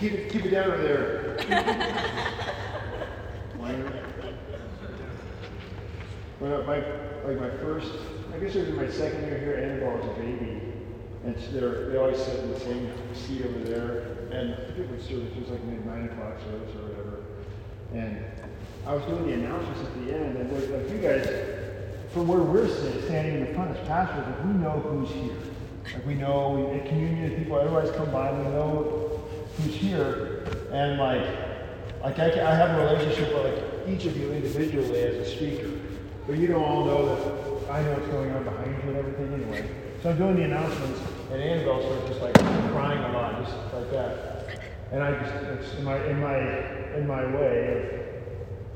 keep it, keep it down over there. I, my, like my first, I guess it was my second year here, Annabelle was a baby. And they always sit in the same seat over there. And I forget which service, it was like maybe 9 o'clock service or whatever. And I was doing the announcements at the end, and like, like you guys, from where we're sitting, standing in the front as pastors, like we know who's here. Like we know, we, in communion, people, everybody's come by, we know who's here. And like, like I, I have a relationship with like each of you individually as a speaker. But you don't all know that I know what's going on behind you and everything anyway. So I'm doing the announcements, and Annabelle starts just like crying a lot, just like that. And I just, it's in my, in my, in my way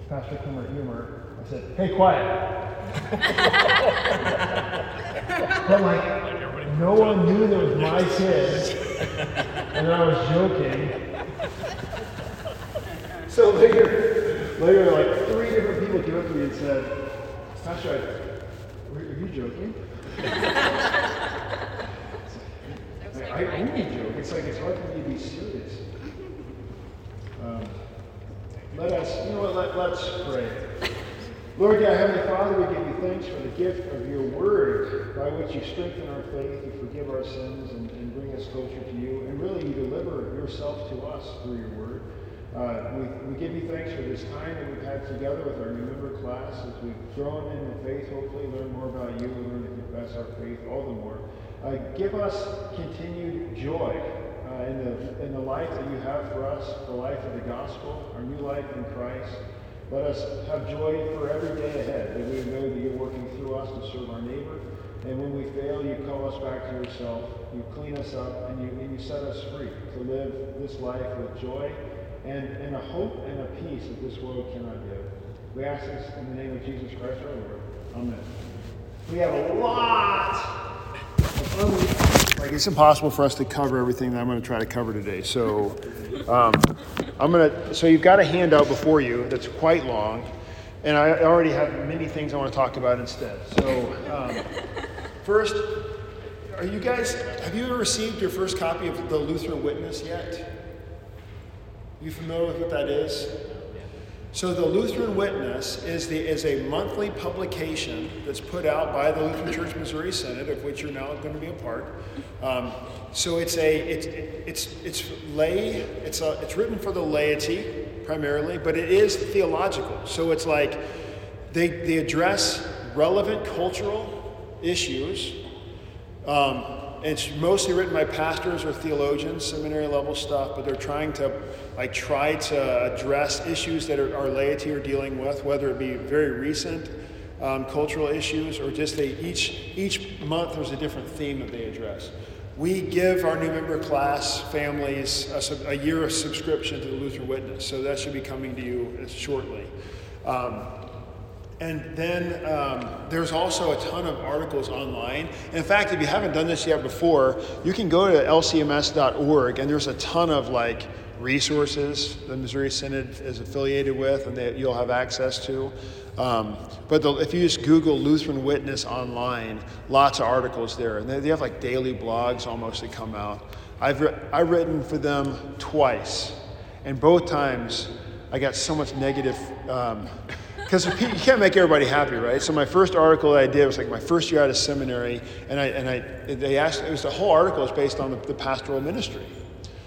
of Pastor Clemmer humor, I said, "Hey, quiet." but like, no one knew that was my kid, and I was joking. So later, later, like three different people came up to me and said, Pastor, I, are you joking? I, I only joke. It's like it's hard for me to be serious. Um, let us, you know what, let, let's pray. Lord God, Heavenly Father, we give you thanks for the gift of your word by which you strengthen our faith, you forgive our sins, and, and bring us closer to you. Really, you deliver yourself to us through your word. Uh, we, we give you thanks for this time that we've had together with our new member class as we've grown in the faith, hopefully learn more about you learn to confess our faith all the more. Uh, give us continued joy uh, in, the, in the life that you have for us, the life of the gospel, our new life in Christ. Let us have joy for every day ahead, that we know that you're working through us to serve our neighbor. And when we fail, you call us back to yourself, you clean us up, and you, and you set us free to live this life with joy and, and a hope and a peace that this world cannot give. We ask this in the name of Jesus Christ our Lord. Amen. We have a lot like it's impossible for us to cover everything that I'm going to try to cover today. So um, I'm going to. So you've got a handout before you that's quite long, and I already have many things I want to talk about instead. So um, first, are you guys? Have you ever received your first copy of the Lutheran Witness yet? You familiar with what that is? So the Lutheran Witness is, the, is a monthly publication that's put out by the Lutheran Church Missouri Synod, of which you're now going to be a part. Um, so it's a it's it's it's lay. It's a, it's written for the laity primarily, but it is theological. So it's like they they address relevant cultural issues. Um, it's mostly written by pastors or theologians, seminary level stuff, but they're trying to like try to address issues that our laity are dealing with, whether it be very recent um, cultural issues or just they each each month there's a different theme that they address. We give our new member class families a, a year of subscription to the Lutheran Witness, so that should be coming to you shortly. Um, and then um, there's also a ton of articles online. in fact, if you haven't done this yet before, you can go to lcms.org and there's a ton of like resources the Missouri Synod is affiliated with and that you'll have access to. Um, but the, if you just Google Lutheran Witness online, lots of articles there. And they, they have like daily blogs almost that come out. I've, re- I've written for them twice. And both times I got so much negative. Um, because you can't make everybody happy, right? So my first article I did was like my first year out of seminary, and I and I they asked it was the whole article is based on the, the pastoral ministry.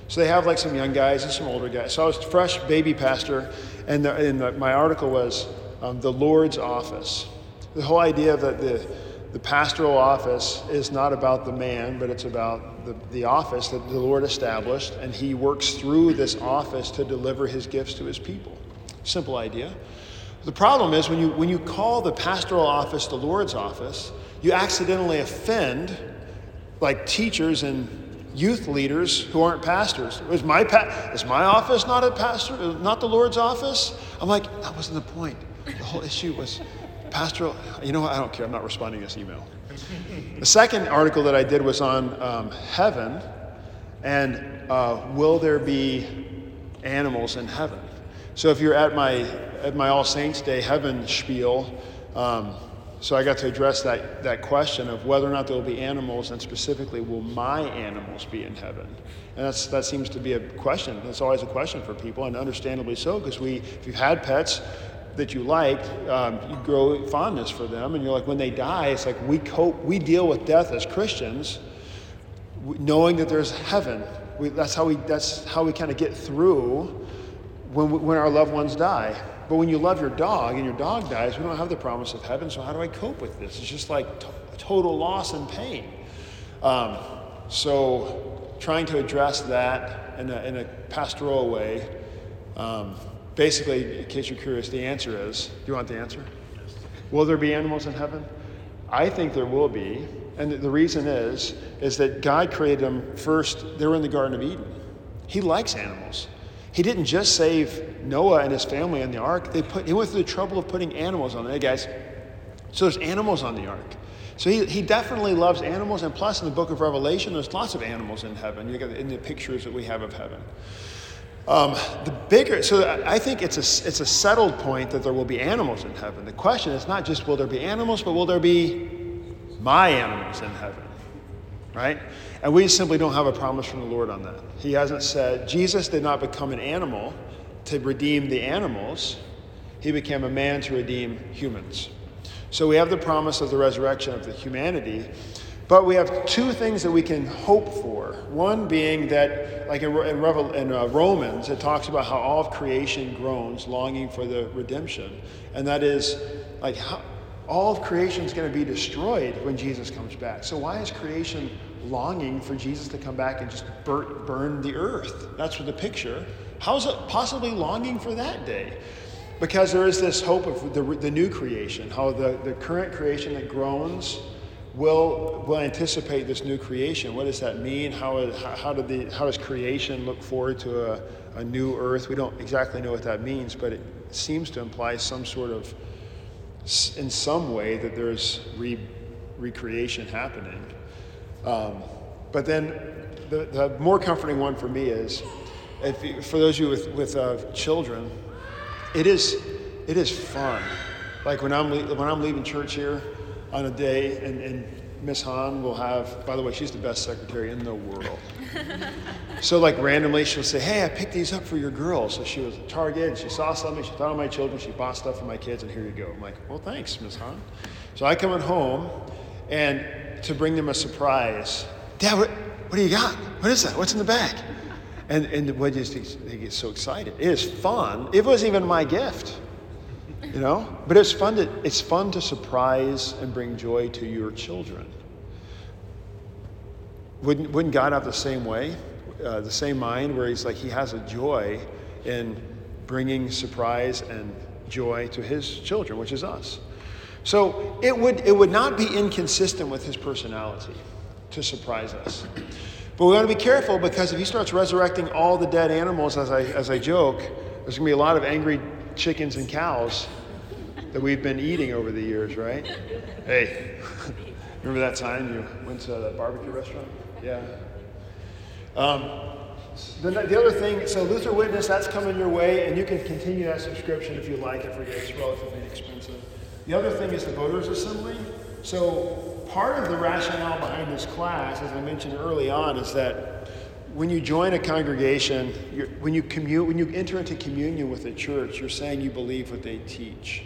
So they have like some young guys and some older guys. So I was a fresh baby pastor, and, the, and the, my article was um, the Lord's office. The whole idea that the the pastoral office is not about the man, but it's about the, the office that the Lord established, and He works through this office to deliver His gifts to His people. Simple idea. The problem is when you, when you call the pastoral office the Lord's office, you accidentally offend like teachers and youth leaders who aren't pastors. Is my, pa- is my office not a pastor, not the Lord's office? I'm like, that wasn't the point. The whole issue was pastoral. You know what? I don't care. I'm not responding to this email. The second article that I did was on um, heaven and uh, will there be animals in heaven? So if you're at my at my All Saints Day heaven spiel, um, so I got to address that, that question of whether or not there will be animals, and specifically, will my animals be in heaven? And that's, that seems to be a question. That's always a question for people, and understandably so, because we, if you've had pets that you like, um, you grow fondness for them, and you're like, when they die, it's like we cope, we deal with death as Christians, knowing that there's heaven. We, that's how we, that's how we kind of get through when, when our loved ones die. But when you love your dog and your dog dies, we don't have the promise of heaven, so how do I cope with this? It's just like t- total loss and pain. Um, so, trying to address that in a, in a pastoral way. Um, basically, in case you're curious, the answer is do you want the answer? Will there be animals in heaven? I think there will be. And the reason is, is that God created them first, they were in the Garden of Eden. He likes animals. He didn't just save Noah and his family on the ark. They put, he went through the trouble of putting animals on there. Guys. So there's animals on the ark. So he, he definitely loves animals. And plus, in the book of Revelation, there's lots of animals in heaven. You get in the pictures that we have of heaven. Um, the bigger, so I think it's a, it's a settled point that there will be animals in heaven. The question is not just will there be animals, but will there be my animals in heaven? Right? And we simply don't have a promise from the Lord on that. He hasn't said, Jesus did not become an animal to redeem the animals, he became a man to redeem humans. So we have the promise of the resurrection of the humanity, but we have two things that we can hope for. One being that, like in, Revel, in uh, Romans, it talks about how all of creation groans, longing for the redemption. And that is, like, how, all of creation is going to be destroyed when Jesus comes back. So why is creation longing for Jesus to come back and just burn, burn the earth. That's the picture. How is it possibly longing for that day? Because there is this hope of the, the new creation, how the, the current creation that groans will, will anticipate this new creation. What does that mean? How, how, did the, how does creation look forward to a, a new earth? We don't exactly know what that means, but it seems to imply some sort of, in some way, that there's re, recreation happening. Um, but then the, the, more comforting one for me is, you, for those of you with, with uh, children, it is, it is fun. Like when I'm, when I'm leaving church here on a day and, and Miss Han will have, by the way, she's the best secretary in the world. so like randomly she'll say, hey, I picked these up for your girls. So she was at Target and she saw something, she thought of my children, she bought stuff for my kids, and here you go. I'm like, well, thanks, Miss Han. So I come at home and to bring them a surprise. Dad, what, what do you got? What is that? What's in the bag? And, and the boy just they get so excited. It is fun. It wasn't even my gift, you know? But it's fun to, it's fun to surprise and bring joy to your children. Wouldn't, wouldn't God have the same way, uh, the same mind, where He's like, He has a joy in bringing surprise and joy to His children, which is us. So it would, it would not be inconsistent with his personality to surprise us. But we want to be careful because if he starts resurrecting all the dead animals, as I, as I joke, there's going to be a lot of angry chickens and cows that we've been eating over the years, right? Hey, remember that time you went to that barbecue restaurant? Yeah. Um, the, the other thing, so Luther Witness, that's coming your way, and you can continue that subscription if you like it. It's relatively expensive. The other thing is the voters' assembly. So part of the rationale behind this class, as I mentioned early on, is that when you join a congregation, when you commute, when you enter into communion with a church, you're saying you believe what they teach.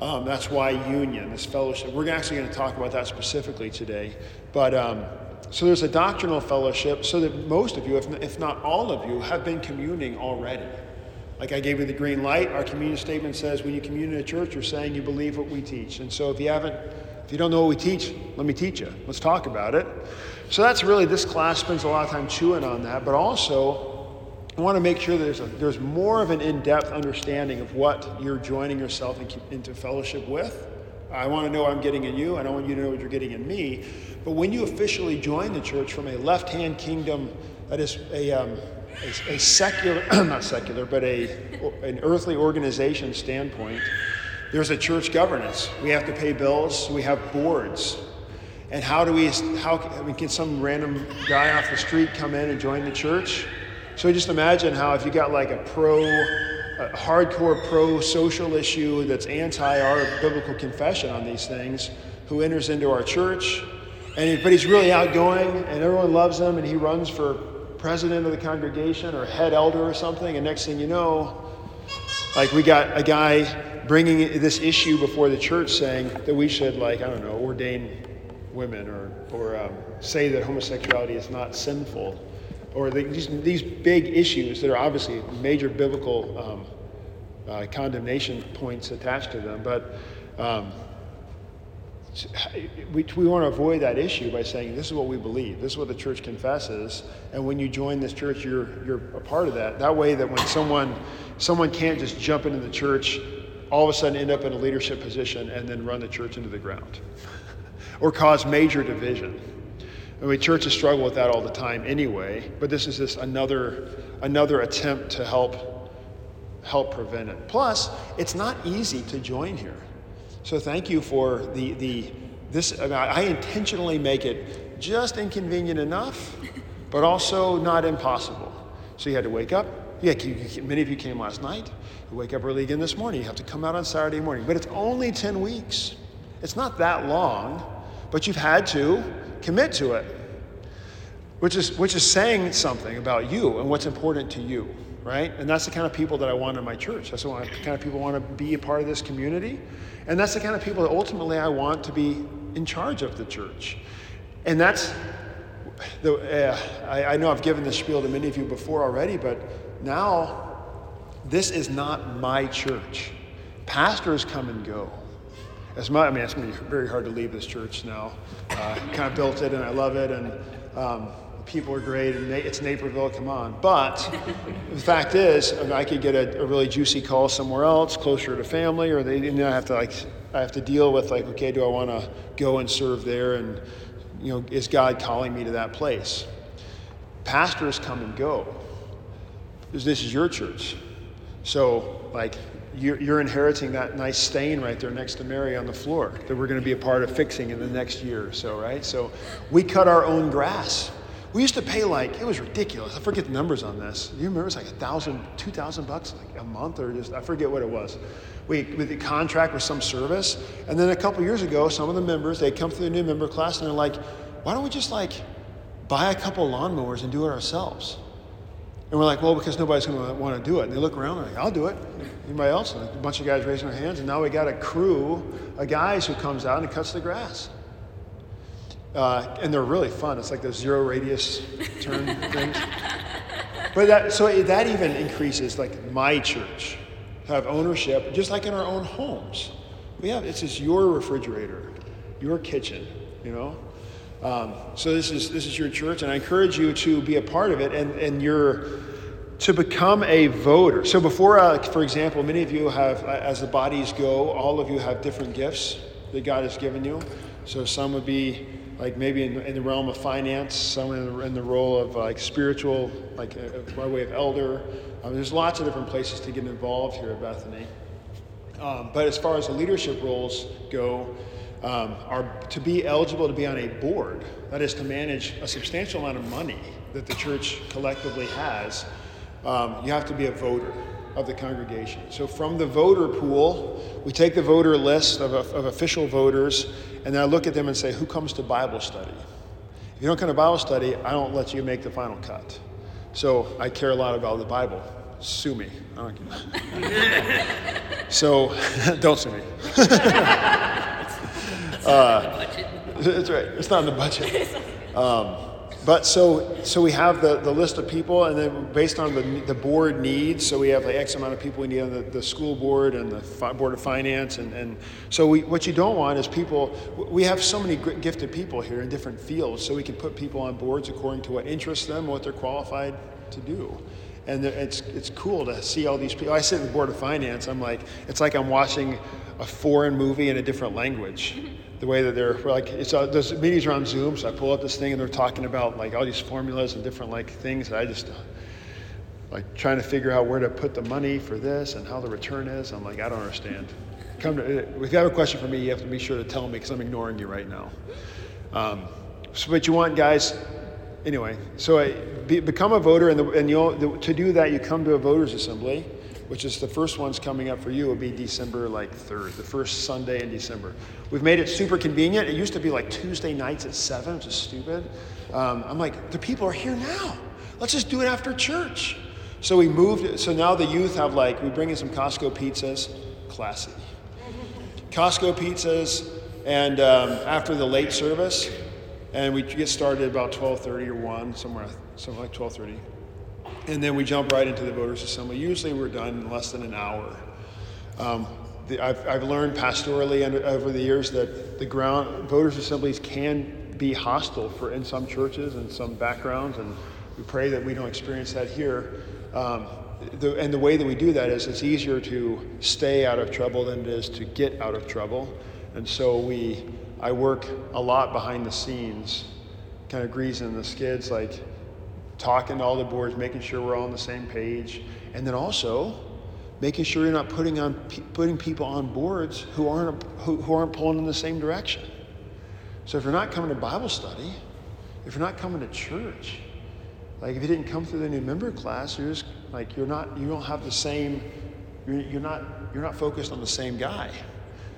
Um, that's why union, this fellowship. We're actually going to talk about that specifically today. But um, so there's a doctrinal fellowship, so that most of you, if, if not all of you, have been communing already. Like I gave you the green light, our communion statement says when you commune in a church, you're saying you believe what we teach. And so if you haven't, if you don't know what we teach, let me teach you. Let's talk about it. So that's really, this class spends a lot of time chewing on that, but also I want to make sure there's, a, there's more of an in depth understanding of what you're joining yourself in, into fellowship with. I want to know what I'm getting in you, and I want you to know what you're getting in me. But when you officially join the church from a left hand kingdom, that is a, um, a, a secular, not secular, but a, an earthly organization standpoint, there's a church governance. We have to pay bills, we have boards. And how do we, how I mean, can some random guy off the street come in and join the church? So just imagine how if you got like a pro a hardcore pro social issue that's anti our biblical confession on these things who enters into our church. And, but he's really outgoing and everyone loves him and he runs for president of the congregation or head elder or something. And next thing you know, like we got a guy bringing this issue before the church saying that we should, like, I don't know, ordain women or, or um, say that homosexuality is not sinful or the, these, these big issues that are obviously major biblical um, uh, condemnation points attached to them. But um, we, we want to avoid that issue by saying this is what we believe, this is what the church confesses, and when you join this church, you're, you're a part of that. That way, that when someone, someone can't just jump into the church, all of a sudden end up in a leadership position, and then run the church into the ground or cause major division. I mean, churches struggle with that all the time anyway, but this is this another, another attempt to help, help prevent it. Plus, it's not easy to join here. So thank you for the, the this, I, mean, I intentionally make it just inconvenient enough, but also not impossible. So you had to wake up. Yeah, many of you came last night. You wake up early again this morning. You have to come out on Saturday morning. But it's only 10 weeks. It's not that long, but you've had to commit to it, which is, which is saying something about you and what's important to you, right? And that's the kind of people that I want in my church. That's the kind of people want to be a part of this community. And that's the kind of people that ultimately I want to be in charge of the church. And that's, the, uh, I, I know I've given this spiel to many of you before already, but now this is not my church. Pastors come and go. As my, I mean, it's going to be very hard to leave this church now. Uh, kind of built it and I love it, and um, people are great, and it's Naperville, come on. But the fact is, I, could get a, a, really juicy call somewhere else, closer to family, or they, and I have to like, I have to deal with like, okay, do I want to go and serve there, and you know, is God calling me to that place? Pastors come and go. This is your church, so like you're, you're, inheriting that nice stain right there next to Mary on the floor that we're going to be a part of fixing in the next year or so, right? So we cut our own grass. We used to pay like, it was ridiculous. I forget the numbers on this. You remember it was like a thousand, two thousand bucks like a month or just, I forget what it was. We, with the contract with some service. And then a couple years ago, some of the members, they come through the new member class and they're like, why don't we just like buy a couple lawnmowers and do it ourselves? And we're like, well, because nobody's going to want to do it. And they look around and like, I'll do it. Anybody else? And a bunch of guys raising their hands. And now we got a crew of guys who comes out and cuts the grass. Uh, and they're really fun. It's like those zero radius turn things. But that, so that even increases like my church have ownership, just like in our own homes. We have, it's just your refrigerator, your kitchen, you know? Um, so this is this is your church, and I encourage you to be a part of it, and and you're to become a voter. So before, uh, for example, many of you have, uh, as the bodies go, all of you have different gifts that God has given you. So some would be like maybe in, in the realm of finance, some in the, in the role of like spiritual, like uh, by way of elder. There's lots of different places to get involved here at Bethany. Um, but as far as the leadership roles go, um, are to be eligible to be on a board, that is to manage a substantial amount of money that the church collectively has, um, you have to be a voter of the congregation. So from the voter pool, we take the voter list of, of official voters, and then I look at them and say, who comes to Bible study? If you don't come to Bible study, I don't let you make the final cut. So I care a lot about the Bible. Sue me. so don't sue me. Uh, that's right. It's not in the budget. Um, but so so we have the, the list of people, and then based on the, the board needs, so we have like X amount of people we need on the, the school board and the fi- board of finance, and, and so we, what you don't want is people. We have so many gifted people here in different fields, so we can put people on boards according to what interests them, what they're qualified to do and it's it's cool to see all these people. I sit in the board of finance. I'm like, it's like I'm watching a foreign movie in a different language the way that they're like it's uh, those meetings are on Zoom, so I pull up this thing and they're talking about like all these formulas and different like things. And I just uh, like trying to figure out where to put the money for this and how the return is. I'm like, I don't understand. Come to, if you have a question for me, you have to be sure to tell me because I'm ignoring you right now. Um, so, but you want guys, anyway. So I, be, become a voter, and, the, and you'll, the, to do that, you come to a voters' assembly which is the first one's coming up for you, will be December like 3rd, the first Sunday in December. We've made it super convenient. It used to be like Tuesday nights at 7, which is stupid. Um, I'm like, the people are here now. Let's just do it after church. So we moved, so now the youth have like, we bring in some Costco pizzas, classy. Costco pizzas, and um, after the late service, and we get started about 12.30 or 1, somewhere, something like 12.30 and then we jump right into the voters assembly. Usually we're done in less than an hour. Um, the, I've, I've, learned pastorally and over the years that the ground voters assemblies can be hostile for in some churches and some backgrounds, and we pray that we don't experience that here. Um, the, and the way that we do that is it's easier to stay out of trouble than it is to get out of trouble. And so we, I work a lot behind the scenes, kind of greasing the skids, like talking to all the boards, making sure we're all on the same page, and then also making sure you're not putting on putting people on boards who aren't who, who aren't pulling in the same direction. So if you're not coming to Bible study, if you're not coming to church, like if you didn't come through the new member class, you're just like you're not you don't have the same you're, you're not you're not focused on the same guy.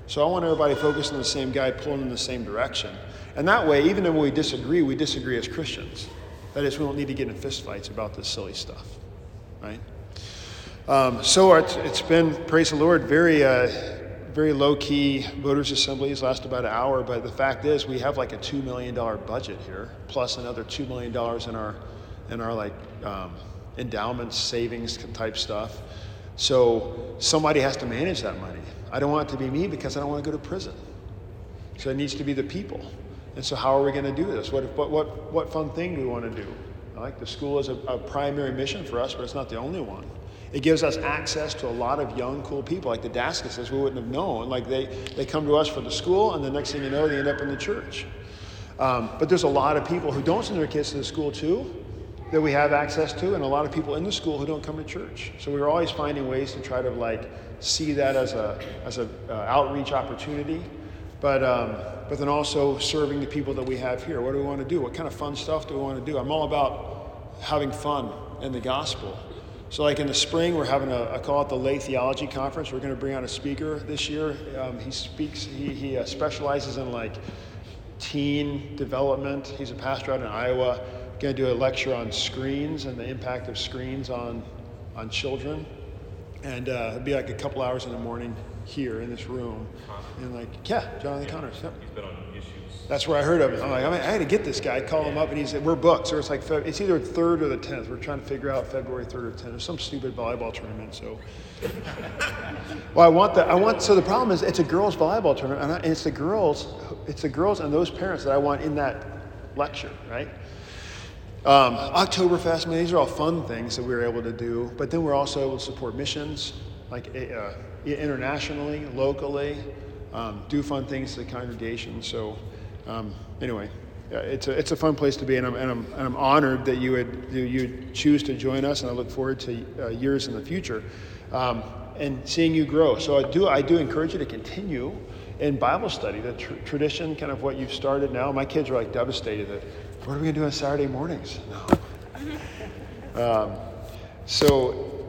So I want everybody focused on the same guy, pulling in the same direction. And that way, even though we disagree, we disagree as Christians. That is, we don't need to get in fistfights about this silly stuff, right? Um, so it's, it's been, praise the Lord, very, uh, very low key voters' assemblies, last about an hour. But the fact is, we have like a $2 million budget here, plus another $2 million in our, in our like um, endowments, savings type stuff. So somebody has to manage that money. I don't want it to be me because I don't want to go to prison. So it needs to be the people. And so, how are we going to do this? What, what, what, what fun thing do we want to do? Like the school is a, a, primary mission for us, but it's not the only one. It gives us access to a lot of young, cool people, like the Daskuses we wouldn't have known. Like they, they come to us for the school, and the next thing you know, they end up in the church. Um, but there's a lot of people who don't send their kids to the school too that we have access to, and a lot of people in the school who don't come to church. So we're always finding ways to try to like see that as a as a uh, outreach opportunity but, um, but then also serving the people that we have here. What do we want to do? What kind of fun stuff do we want to do? I'm all about having fun in the gospel. So, like in the spring, we're having a, I call it the Lay Theology Conference. We're going to bring on a speaker this year. Um, he speaks, he, he uh, specializes in like teen development. He's a pastor out in Iowa. Going to do a lecture on screens and the impact of screens on, on children. And uh, it'll be like a couple hours in the morning here in this room. And like, yeah, Jonathan yeah, Connors. Yep. He's been on issues. That's where I heard of him. I'm like, I, mean, I had to get this guy. Call him up, and he said, "We're booked." So it's like it's either third or the tenth. We're trying to figure out February third or tenth. There's some stupid volleyball tournament. So, well, I want that. I want. So the problem is, it's a girls' volleyball tournament, and, I, and it's the girls. It's the girls and those parents that I want in that lecture, right? Um, Oktoberfest, I mean, these are all fun things that we were able to do, but then we're also able to support missions, like uh, internationally, locally, um, do fun things to the congregation. So, um, anyway, it's a, it's a fun place to be, and I'm, and I'm, and I'm honored that you would you choose to join us, and I look forward to uh, years in the future um, and seeing you grow. So I do I do encourage you to continue in Bible study, the tr- tradition, kind of what you've started now. My kids are like devastated that what are we gonna do on Saturday mornings? No. um, so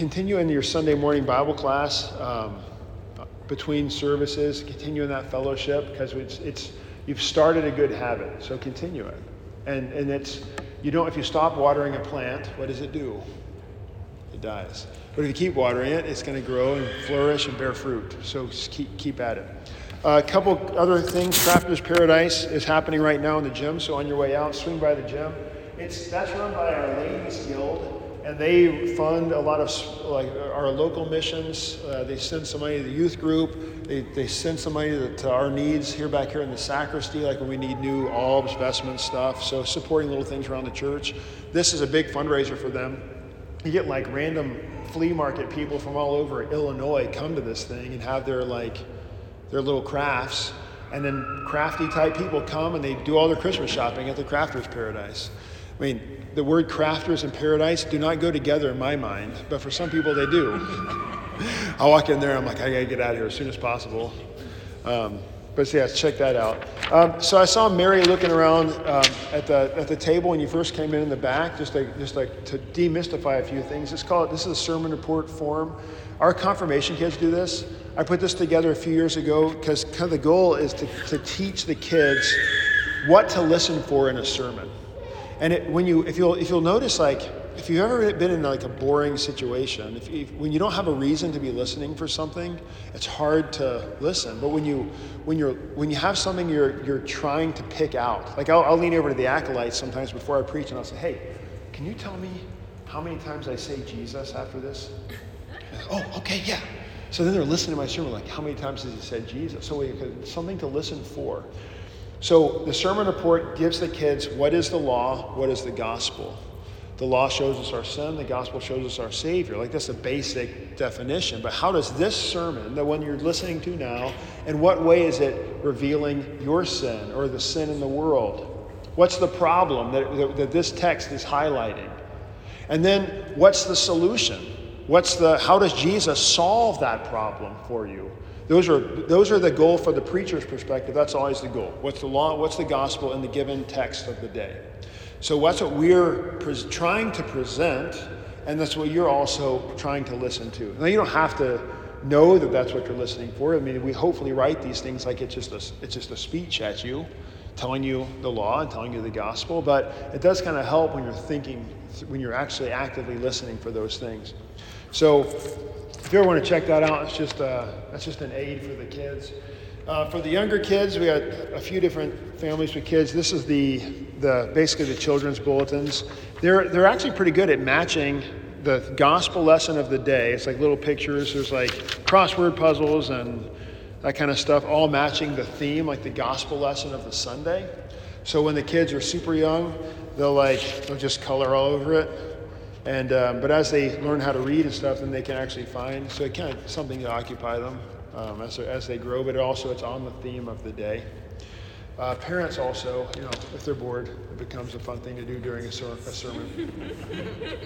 continue in your Sunday morning Bible class um, between services. Continue in that fellowship because it's, it's you've started a good habit. So continue it. And and it's you don't if you stop watering a plant, what does it do? It dies. But if you keep watering it, it's going to grow and flourish and bear fruit. So keep keep at it. Uh, a couple other things. Crafters Paradise is happening right now in the gym. So on your way out, swing by the gym. It's that's run by our Ladies Guild and they fund a lot of like our local missions. Uh, they send some money to the youth group. They, they send some money to, to, our needs here back here in the sacristy, like when we need new albs, vestments, stuff. So supporting little things around the church. This is a big fundraiser for them. You get like random flea market people from all over Illinois come to this thing and have their like their little crafts. And then crafty type people come and they do all their Christmas shopping at the Crafters Paradise. I mean, the word crafters and paradise do not go together in my mind, but for some people they do. I walk in there, I'm like, I gotta get out of here as soon as possible. Um, but yeah, check that out. Um, so I saw Mary looking around um, at the at the table when you first came in in the back, just like just like to demystify a few things. It's called this is a sermon report form. Our confirmation kids do this. I put this together a few years ago because kind of the goal is to, to teach the kids what to listen for in a sermon. And it, when you if you'll if you'll notice like if you've ever been in like a boring situation, if you, when you don't have a reason to be listening for something, it's hard to listen. But when you when you're when you have something you're you're trying to pick out, like I'll, I'll lean over to the acolytes sometimes before I preach, and I'll say, "Hey, can you tell me how many times I say Jesus after this?" oh, okay, yeah. So then they're listening to my sermon, like, how many times has he said Jesus? So we, something to listen for. So the sermon report gives the kids what is the law, what is the gospel. The law shows us our sin, the gospel shows us our Savior. Like that's a basic definition. But how does this sermon, the one you're listening to now, in what way is it revealing your sin or the sin in the world? What's the problem that, that, that this text is highlighting? And then what's the solution? What's the how does Jesus solve that problem for you? Those are those are the goal for the preacher's perspective. That's always the goal. What's the law? What's the gospel in the given text of the day? So that's what we're trying to present, and that's what you're also trying to listen to. Now you don't have to know that that's what you're listening for. I mean, we hopefully write these things like it's just a, it's just a speech at you, telling you the law and telling you the gospel. But it does kind of help when you're thinking, when you're actually actively listening for those things. So if you ever want to check that out, it's just uh, that's just an aid for the kids. Uh, for the younger kids, we got a few different families with kids. This is the, the basically the children's bulletins. They're, they're actually pretty good at matching the gospel lesson of the day. It's like little pictures. There's like crossword puzzles and that kind of stuff, all matching the theme, like the gospel lesson of the Sunday. So when the kids are super young, they'll like they'll just color all over it. And um, but as they learn how to read and stuff, then they can actually find. So it kind of something to occupy them um, as, as they grow, but also it's on the theme of the day. Uh, parents also, you know, if they're bored, it becomes a fun thing to do during a, ser- a sermon.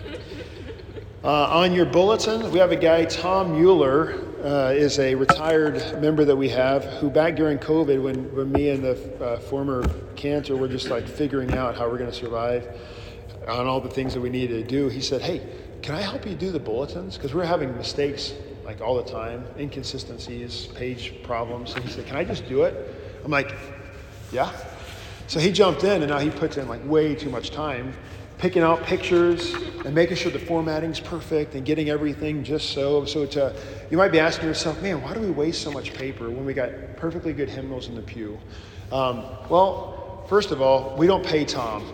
uh, on your bulletin, we have a guy, Tom Mueller, uh, is a retired member that we have who, back during COVID, when, when me and the uh, former cantor were just like figuring out how we're going to survive on all the things that we needed to do, he said, Hey, can I help you do the bulletins? Because we're having mistakes like all the time, inconsistencies, page problems. And he said, Can I just do it? I'm like, Yeah. So he jumped in and now he puts in like way too much time picking out pictures and making sure the formatting's perfect and getting everything just so. So to, you might be asking yourself, man, why do we waste so much paper when we got perfectly good hymnals in the pew? Um, well, first of all, we don't pay Tom.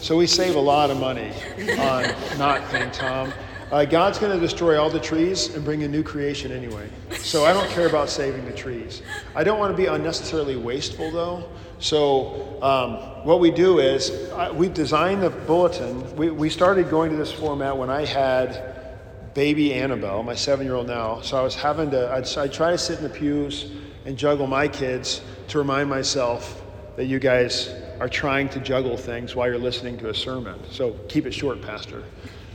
So we save a lot of money on not paying Tom. Uh, God's going to destroy all the trees and bring a new creation anyway. So I don't care about saving the trees. I don't want to be unnecessarily wasteful, though. So um, what we do is I, we designed the bulletin. We, we started going to this format when I had baby Annabelle, my seven-year-old now. So I was having to. I'd, I'd try to sit in the pews and juggle my kids to remind myself that you guys are trying to juggle things while you're listening to a sermon. So keep it short, Pastor.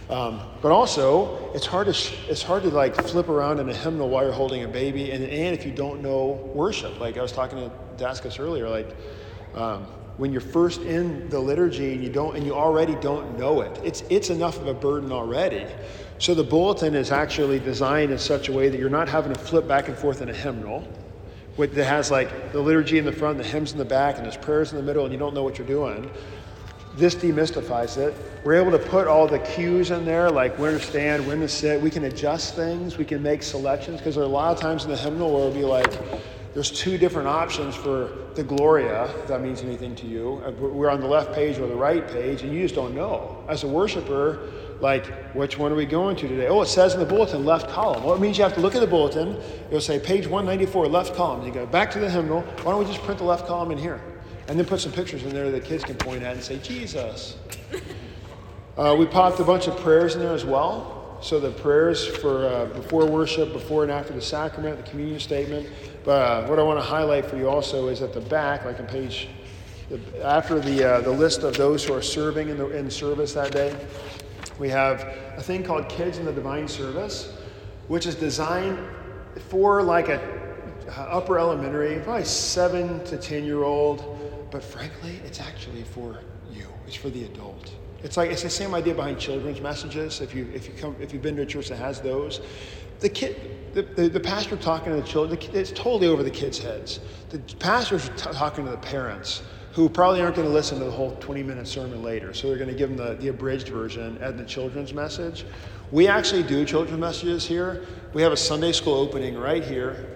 Um, but also, it's hard to it's hard to like flip around in a hymnal while you're holding a baby, and, and if you don't know worship, like I was talking to Daskus earlier, like um, when you're first in the liturgy and you don't and you already don't know it, it's it's enough of a burden already. So the bulletin is actually designed in such a way that you're not having to flip back and forth in a hymnal, that has like the liturgy in the front, the hymns in the back, and there's prayers in the middle, and you don't know what you're doing this demystifies it. We're able to put all the cues in there, like when to stand, when to sit. We can adjust things. We can make selections because there are a lot of times in the hymnal where it'll be like, there's two different options for the Gloria, if that means anything to you. Uh, we're on the left page or the right page, and you just don't know. As a worshiper, like, which one are we going to today? Oh, it says in the bulletin, left column. Well, it means you have to look at the bulletin. It'll say page 194, left column. You go back to the hymnal. Why don't we just print the left column in here? and then put some pictures in there that kids can point at and say, Jesus. Uh, we popped a bunch of prayers in there as well. So the prayers for uh, before worship, before and after the sacrament, the communion statement. But uh, what I want to highlight for you also is at the back, like on page, after the, uh, the list of those who are serving in, the, in service that day, we have a thing called Kids in the Divine Service, which is designed for like a uh, upper elementary, probably seven to 10 year old, but frankly, it's actually for you, it's for the adult. It's like it's the same idea behind children's messages. If you if you come if you've been to a church that has those, the kid, the, the, the pastor talking to the children, it's totally over the kids' heads. The pastor's t- talking to the parents who probably aren't going to listen to the whole 20 minute sermon later. So they're going to give them the, the abridged version and the children's message. We actually do children's messages here. We have a Sunday school opening right here.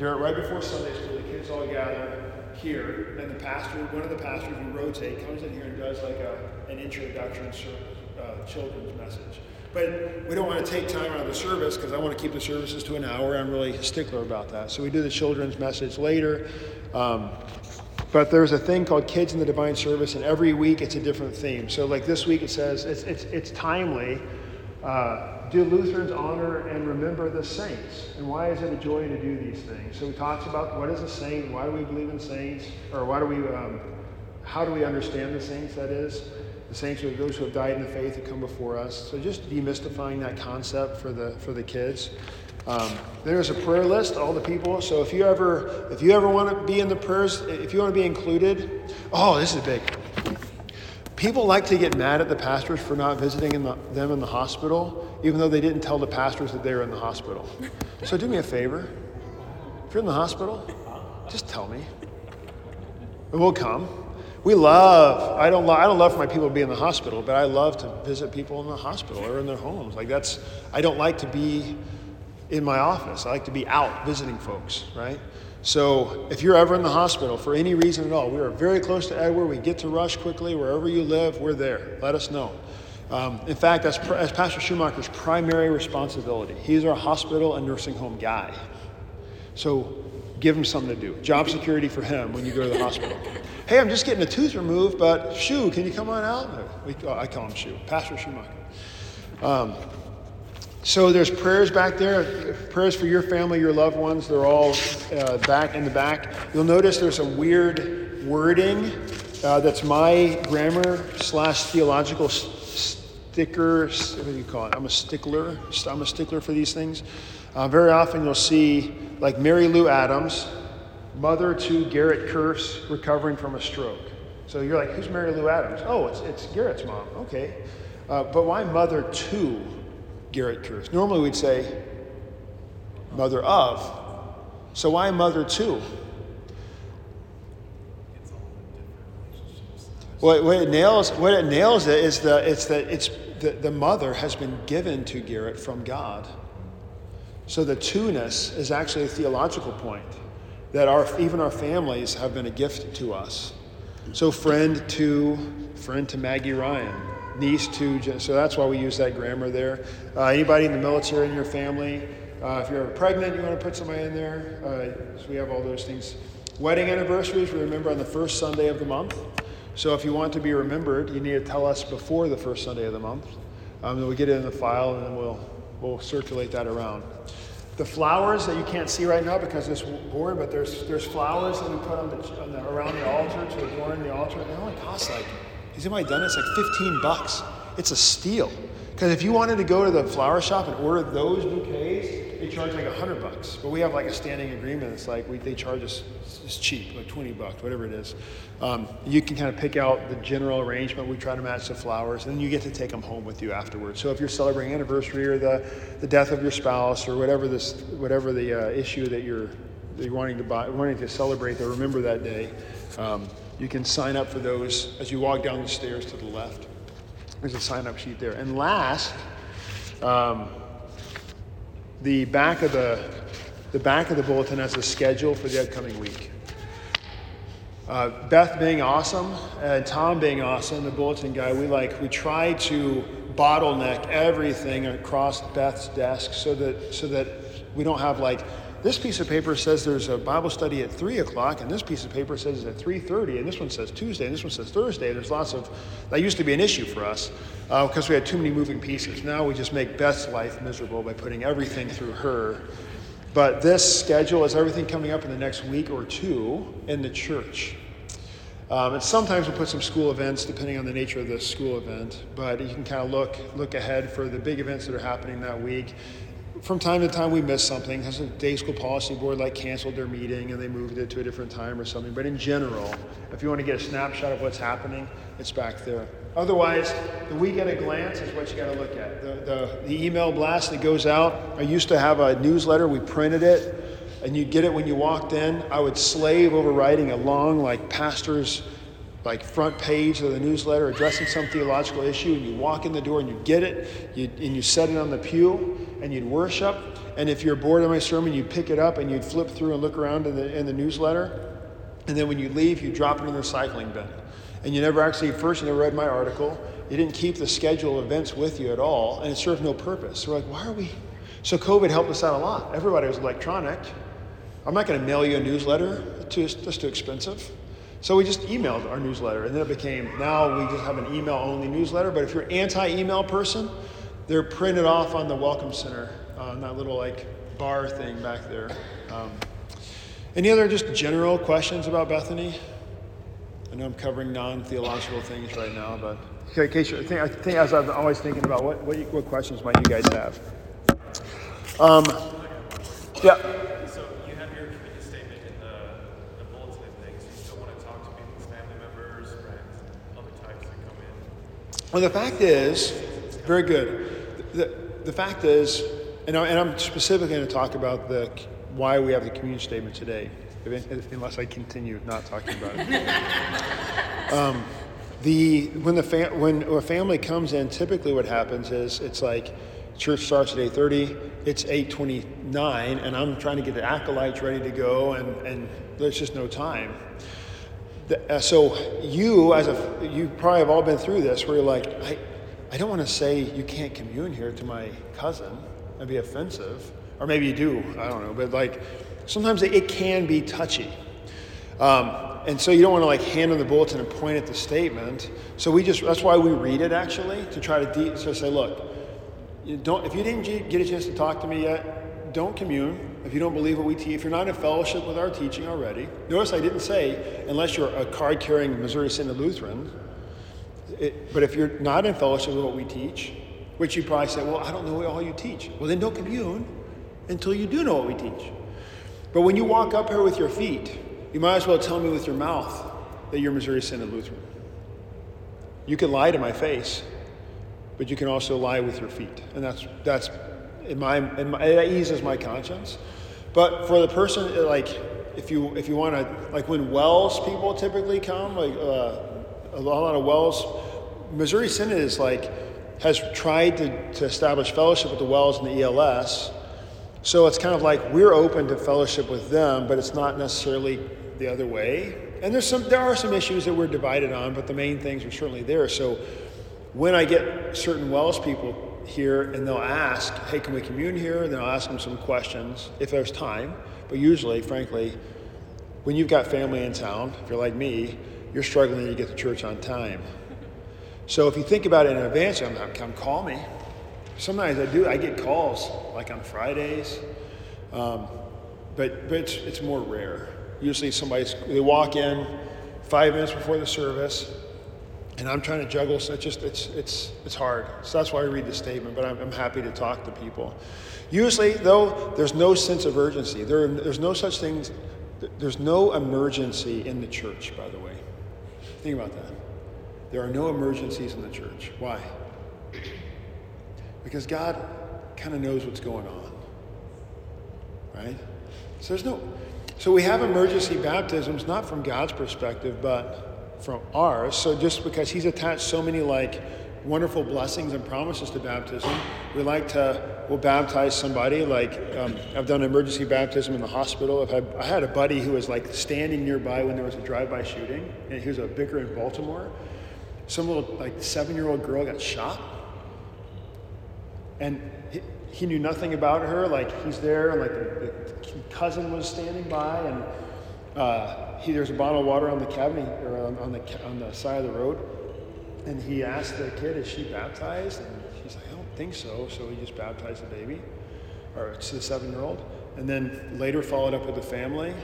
Right before Sunday school, the kids all gather here, and the pastor, one of the pastors, we rotate, comes in here and does like a, an introduction uh, children's message. But we don't want to take time out of the service because I want to keep the services to an hour. I'm really a stickler about that. So we do the children's message later. Um, but there's a thing called Kids in the Divine Service, and every week it's a different theme. So, like this week, it says it's, it's, it's timely. Uh, do Lutherans honor and remember the saints? And why is it a joy to do these things? So, he talks about what is a saint, why do we believe in saints, or why do we, um, how do we understand the saints, that is? The saints are those who have died in the faith that come before us. So, just demystifying that concept for the, for the kids. Um, there's a prayer list, all the people. So if you ever, if you ever want to be in the prayers, if you want to be included, oh, this is big. People like to get mad at the pastors for not visiting in the, them in the hospital, even though they didn't tell the pastors that they were in the hospital. So do me a favor. If you're in the hospital, just tell me, and we'll come. We love. I don't. I don't love for my people to be in the hospital, but I love to visit people in the hospital or in their homes. Like that's. I don't like to be in my office. I like to be out visiting folks, right? So if you're ever in the hospital for any reason at all, we are very close to Edward. We get to rush quickly. Wherever you live, we're there. Let us know. Um, in fact, that's, that's Pastor Schumacher's primary responsibility. He's our hospital and nursing home guy. So give him something to do. Job security for him when you go to the hospital. Hey, I'm just getting a tooth removed, but Shu, can you come on out? We, oh, I call him Shu, Pastor Schumacher. Um, so there's prayers back there, prayers for your family, your loved ones. They're all uh, back in the back. You'll notice there's a weird wording uh, that's my grammar slash theological sticker. What do you call it? I'm a stickler. I'm a stickler for these things. Uh, very often you'll see like Mary Lou Adams, mother to Garrett Curse, recovering from a stroke. So you're like, who's Mary Lou Adams? Oh, it's, it's Garrett's mom. Okay. Uh, but why mother to Garrett Curse. Normally we'd say mother of. So why mother to? What, what, it nails, what it nails it is the, it's that it's the, the mother has been given to Garrett from God. So the two-ness is actually a theological point that our, even our families have been a gift to us. So friend to friend to Maggie Ryan, niece to, so that's why we use that grammar there. Uh, anybody in the military in your family, uh, if you're ever pregnant, you want to put somebody in there. Uh, so we have all those things. Wedding anniversaries, we remember on the first Sunday of the month. So if you want to be remembered, you need to tell us before the first Sunday of the month. Um, then we get it in the file and then we'll, we'll circulate that around. The flowers that you can't see right now because it's board, but there's, there's flowers that we put on the, on the, around the altar to adorn the altar. They only cost like has anybody done it? It's like 15 bucks. It's a steal. Because if you wanted to go to the flower shop and order those bouquets, they charge like 100 bucks. But we have like a standing agreement. It's like we, they charge us, it's cheap, like 20 bucks, whatever it is. Um, you can kind of pick out the general arrangement. We try to match the flowers, and you get to take them home with you afterwards. So if you're celebrating anniversary or the, the death of your spouse or whatever this whatever the uh, issue that you're, that you're wanting to buy, wanting to celebrate or remember that day, um, you can sign up for those as you walk down the stairs to the left. There's a sign up sheet there. And last, um, the back of the the back of the bulletin has a schedule for the upcoming week. Uh, Beth being awesome and Tom being awesome, the bulletin guy, we like we try to bottleneck everything across Beth's desk so that so that we don't have like this piece of paper says there's a Bible study at 3 o'clock, and this piece of paper says it's at 3.30, and this one says Tuesday, and this one says Thursday. There's lots of, that used to be an issue for us because uh, we had too many moving pieces. Now we just make Beth's life miserable by putting everything through her. But this schedule is everything coming up in the next week or two in the church. Um, and sometimes we'll put some school events depending on the nature of the school event, but you can kind of look look ahead for the big events that are happening that week from time to time we miss something. Has a day school policy board like canceled their meeting and they moved it to a different time or something. But in general, if you want to get a snapshot of what's happening, it's back there. Otherwise, the week at a glance is what you got to look at. The, the, the email blast that goes out. I used to have a newsletter. We printed it, and you'd get it when you walked in. I would slave over writing a long, like pastor's like front page of the newsletter addressing some theological issue and you walk in the door and you get it you, and you set it on the pew and you'd worship and if you're bored of my sermon you'd pick it up and you'd flip through and look around in the, in the newsletter. And then when you leave you drop it in the recycling bin. And you never actually first you never read my article. You didn't keep the schedule of events with you at all and it served no purpose. So we're like why are we so covid helped us out a lot. Everybody was electronic. I'm not going to mail you a newsletter. It's just too expensive. So we just emailed our newsletter, and then it became now we just have an email only newsletter. But if you're anti email person, they're printed off on the Welcome Center, uh, that little like bar thing back there. Um, any other just general questions about Bethany? I know I'm covering non theological things right now, but in case I think, I think as I'm always thinking about what, what, what questions might you guys have. Um, yeah. So you have your commitment statement and the the bulleted things you don't want to talk to people stand members right other types that come in well, the fact is, very good. The, the fact is, and, I, am specifically going to talk about the why we have the communion statement today, unless I continue not talking about it. um, the when the fam- when a family comes in, typically what happens is it's like church starts at 8.30 it's 8.29 and i'm trying to get the acolytes ready to go and, and there's just no time uh, so you, as a, you probably have all been through this, where you're like, I, don't want to say you can't commune here to my cousin and be offensive, or maybe you do, I don't know, but like sometimes it can be touchy. Um, and so you don't want to like hand on the bulletin and point at the statement. So we just, that's why we read it actually, to try to de- say, look, you don't, if you didn't get a chance to talk to me yet, don't commune if you don't believe what we teach, if you're not in fellowship with our teaching already, notice I didn't say unless you're a card carrying Missouri Synod Lutheran, it, but if you're not in fellowship with what we teach, which you probably say, well, I don't know all you teach. Well, then don't commune until you do know what we teach. But when you walk up here with your feet, you might as well tell me with your mouth that you're Missouri Synod Lutheran. You can lie to my face, but you can also lie with your feet. And that's, that's in my, in my, that eases my conscience. But for the person, like, if you if you want to, like, when WELS people typically come, like uh, a lot of WELS, Missouri Synod is like has tried to, to establish fellowship with the WELS and the ELS. So it's kind of like we're open to fellowship with them, but it's not necessarily the other way. And there's some there are some issues that we're divided on, but the main things are certainly there. So when I get certain WELS people here and they'll ask, hey, can we commune here? And then I'll ask them some questions if there's time. But usually, frankly, when you've got family in town, if you're like me, you're struggling to get to church on time. So if you think about it in advance, I'm, come call me. Sometimes I do. I get calls like on Fridays, um, but but it's, it's more rare. Usually somebody's they walk in five minutes before the service and I'm trying to juggle. So it's just it's it's it's hard. So that's why I read the statement. But I'm, I'm happy to talk to people. Usually, though, there's no sense of urgency. There, there's no such things. There's no emergency in the church. By the way, think about that. There are no emergencies in the church. Why? Because God kind of knows what's going on, right? So there's no. So we have emergency baptisms not from God's perspective, but from ours. So just because he's attached so many like wonderful blessings and promises to baptism, we like to we'll baptize somebody. Like um, I've done emergency baptism in the hospital. I've had I had a buddy who was like standing nearby when there was a drive-by shooting, and he was a vicar in Baltimore. Some little like seven-year-old girl got shot, and he, he knew nothing about her. Like he's there, and like the, the cousin was standing by, and. Uh, he, there's a bottle of water on the cabinet or on, on, the, on the side of the road. And he asked the kid, is she baptized? And she's like, I don't think so. So he just baptized the baby, or it's the seven year old. And then later followed up with the family.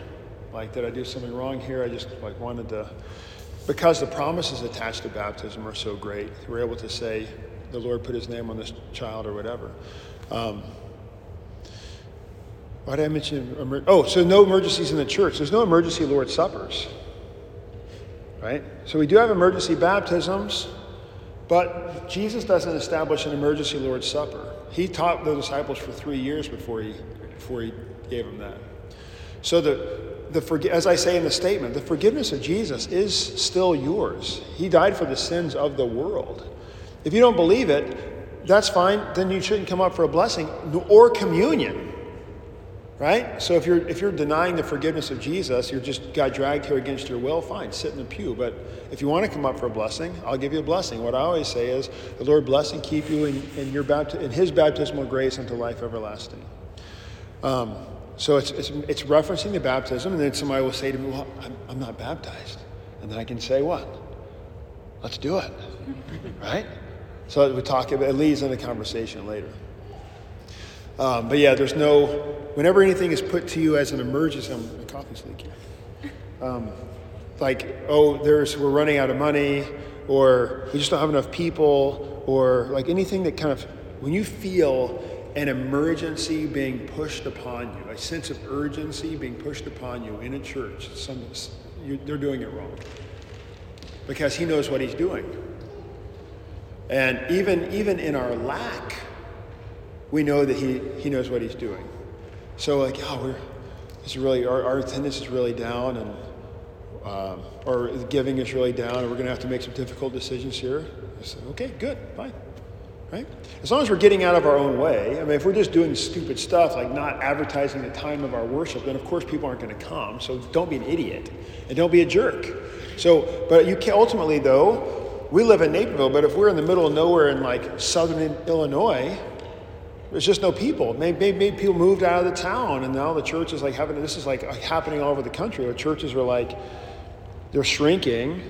Like, did I do something wrong here? I just like wanted to, because the promises attached to baptism are so great. We're able to say, the Lord put his name on this child or whatever. Um, Why did I mention? Emer- oh, so no emergencies in the church. There's no emergency Lord's Suppers. Right? So we do have emergency baptisms, but Jesus doesn't establish an emergency Lord's Supper. He taught the disciples for three years before he, before he gave them that. So the, the as I say in the statement, the forgiveness of Jesus is still yours. He died for the sins of the world. If you don't believe it, that's fine. Then you shouldn't come up for a blessing or communion right? So if you're if you're denying the forgiveness of Jesus, you're just got dragged here against your will. Fine, sit in the pew. But if you want to come up for a blessing, I'll give you a blessing. What I always say is, the Lord bless and keep you in, in your bapti- in His baptismal grace unto life everlasting. Um, so it's, it's it's referencing the baptism, and then somebody will say to me, "Well, I'm, I'm not baptized," and then I can say, "What? Let's do it," right? So we talk. about, It leads in the conversation later. Um, but yeah, there's no, whenever anything is put to you as an emergency, I'm, my coffee's leaking. Um, like, oh, there's, we're running out of money, or we just don't have enough people, or like anything that kind of, when you feel an emergency being pushed upon you, a sense of urgency being pushed upon you in a church, some, they're doing it wrong. Because he knows what he's doing. And even, even in our lack, we know that he, he knows what he's doing. So like, oh, we're, it's really, our, our attendance is really down and, um, or giving is really down and we're going to have to make some difficult decisions here. I said, okay, good, fine. Right? As long as we're getting out of our own way, I mean, if we're just doing stupid stuff like not advertising the time of our worship, then of course people aren't going to come. So don't be an idiot and don't be a jerk. So, but you can ultimately though, we live in Naperville, but if we're in the middle of nowhere in like southern Illinois, there's just no people. Maybe, maybe, people moved out of the town, and now the church is like having this is like happening all over the country. The churches are like they're shrinking,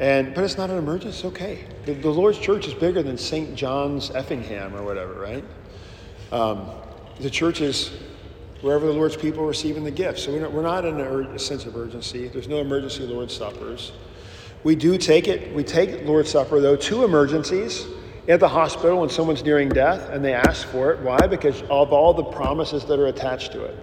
and but it's not an emergency. It's okay. The, the Lord's church is bigger than St. John's Effingham or whatever, right? Um, the church is wherever the Lord's people are receiving the gifts. So we're not, we're not in a sense of urgency. There's no emergency Lord's suppers. We do take it. We take Lord's Supper though two emergencies at the hospital when someone's nearing death and they ask for it. Why? Because of all the promises that are attached to it.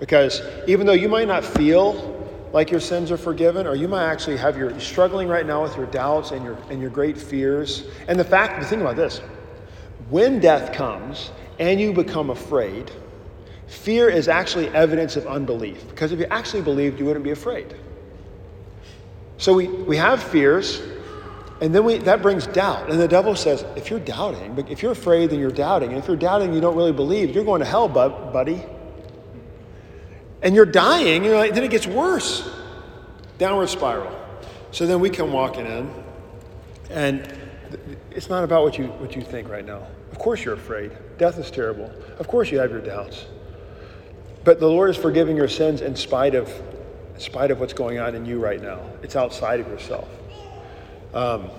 Because even though you might not feel like your sins are forgiven, or you might actually have your struggling right now with your doubts and your and your great fears. And the fact, the thing about this, when death comes and you become afraid, fear is actually evidence of unbelief. Because if you actually believed, you wouldn't be afraid. So we, we have fears, and then we, that brings doubt. And the devil says, if you're doubting, if you're afraid, then you're doubting. And if you're doubting, you don't really believe, you're going to hell, buddy. And you're dying, you're like, then it gets worse. Downward spiral. So then we come walking in, and it's not about what you, what you think right now. Of course you're afraid. Death is terrible. Of course you have your doubts. But the Lord is forgiving your sins in spite of, in spite of what's going on in you right now. It's outside of yourself. Um,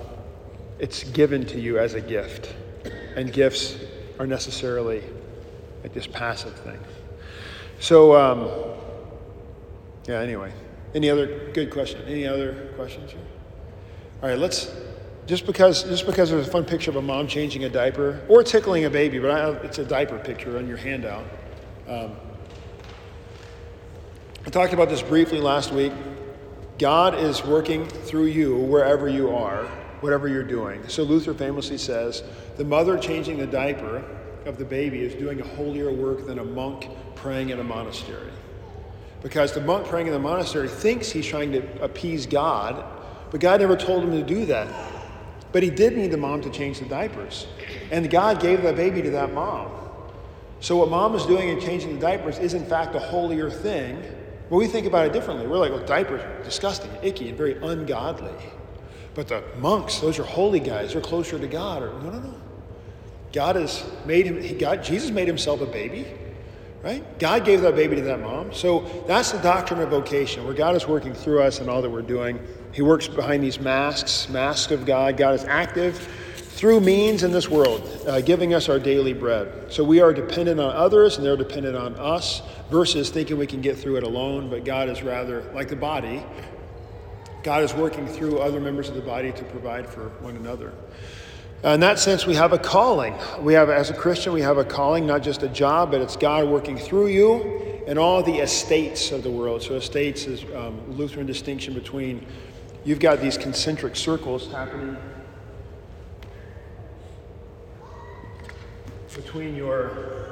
it's given to you as a gift, and gifts are necessarily like this passive thing. So, um, yeah. Anyway, any other good question? Any other questions here? All right, let's. Just because, just because there's a fun picture of a mom changing a diaper or tickling a baby, but I, it's a diaper picture on your handout. Um, I talked about this briefly last week. God is working through you wherever you are, whatever you're doing. So Luther famously says the mother changing the diaper of the baby is doing a holier work than a monk praying in a monastery. Because the monk praying in the monastery thinks he's trying to appease God, but God never told him to do that. But he did need the mom to change the diapers. And God gave that baby to that mom. So what mom is doing in changing the diapers is in fact a holier thing but we think about it differently. We're like, well, diapers are disgusting, icky, and very ungodly. But the monks, those are holy guys. They're closer to God. Or no, no, no. God has made him. He, God, Jesus made himself a baby, right? God gave that baby to that mom. So that's the doctrine of vocation, where God is working through us and all that we're doing. He works behind these masks, masks of God. God is active through means in this world, uh, giving us our daily bread. So we are dependent on others and they're dependent on us versus thinking we can get through it alone, but God is rather like the body. God is working through other members of the body to provide for one another. In that sense, we have a calling. We have, as a Christian, we have a calling, not just a job, but it's God working through you and all the estates of the world. So, estates is um, Lutheran distinction between you've got these concentric circles happening between your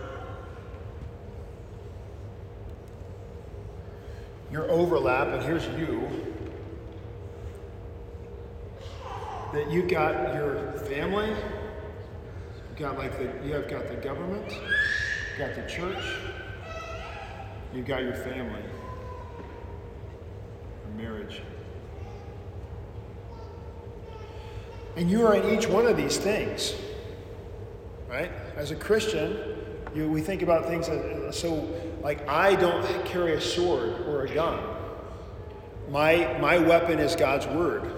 your overlap, and here's you. That you've got your family, you've got like the you have got the government, you've got the church, you've got your family, your marriage. And you are in each one of these things. Right? As a Christian, you, we think about things so like I don't carry a sword or a gun. My my weapon is God's word,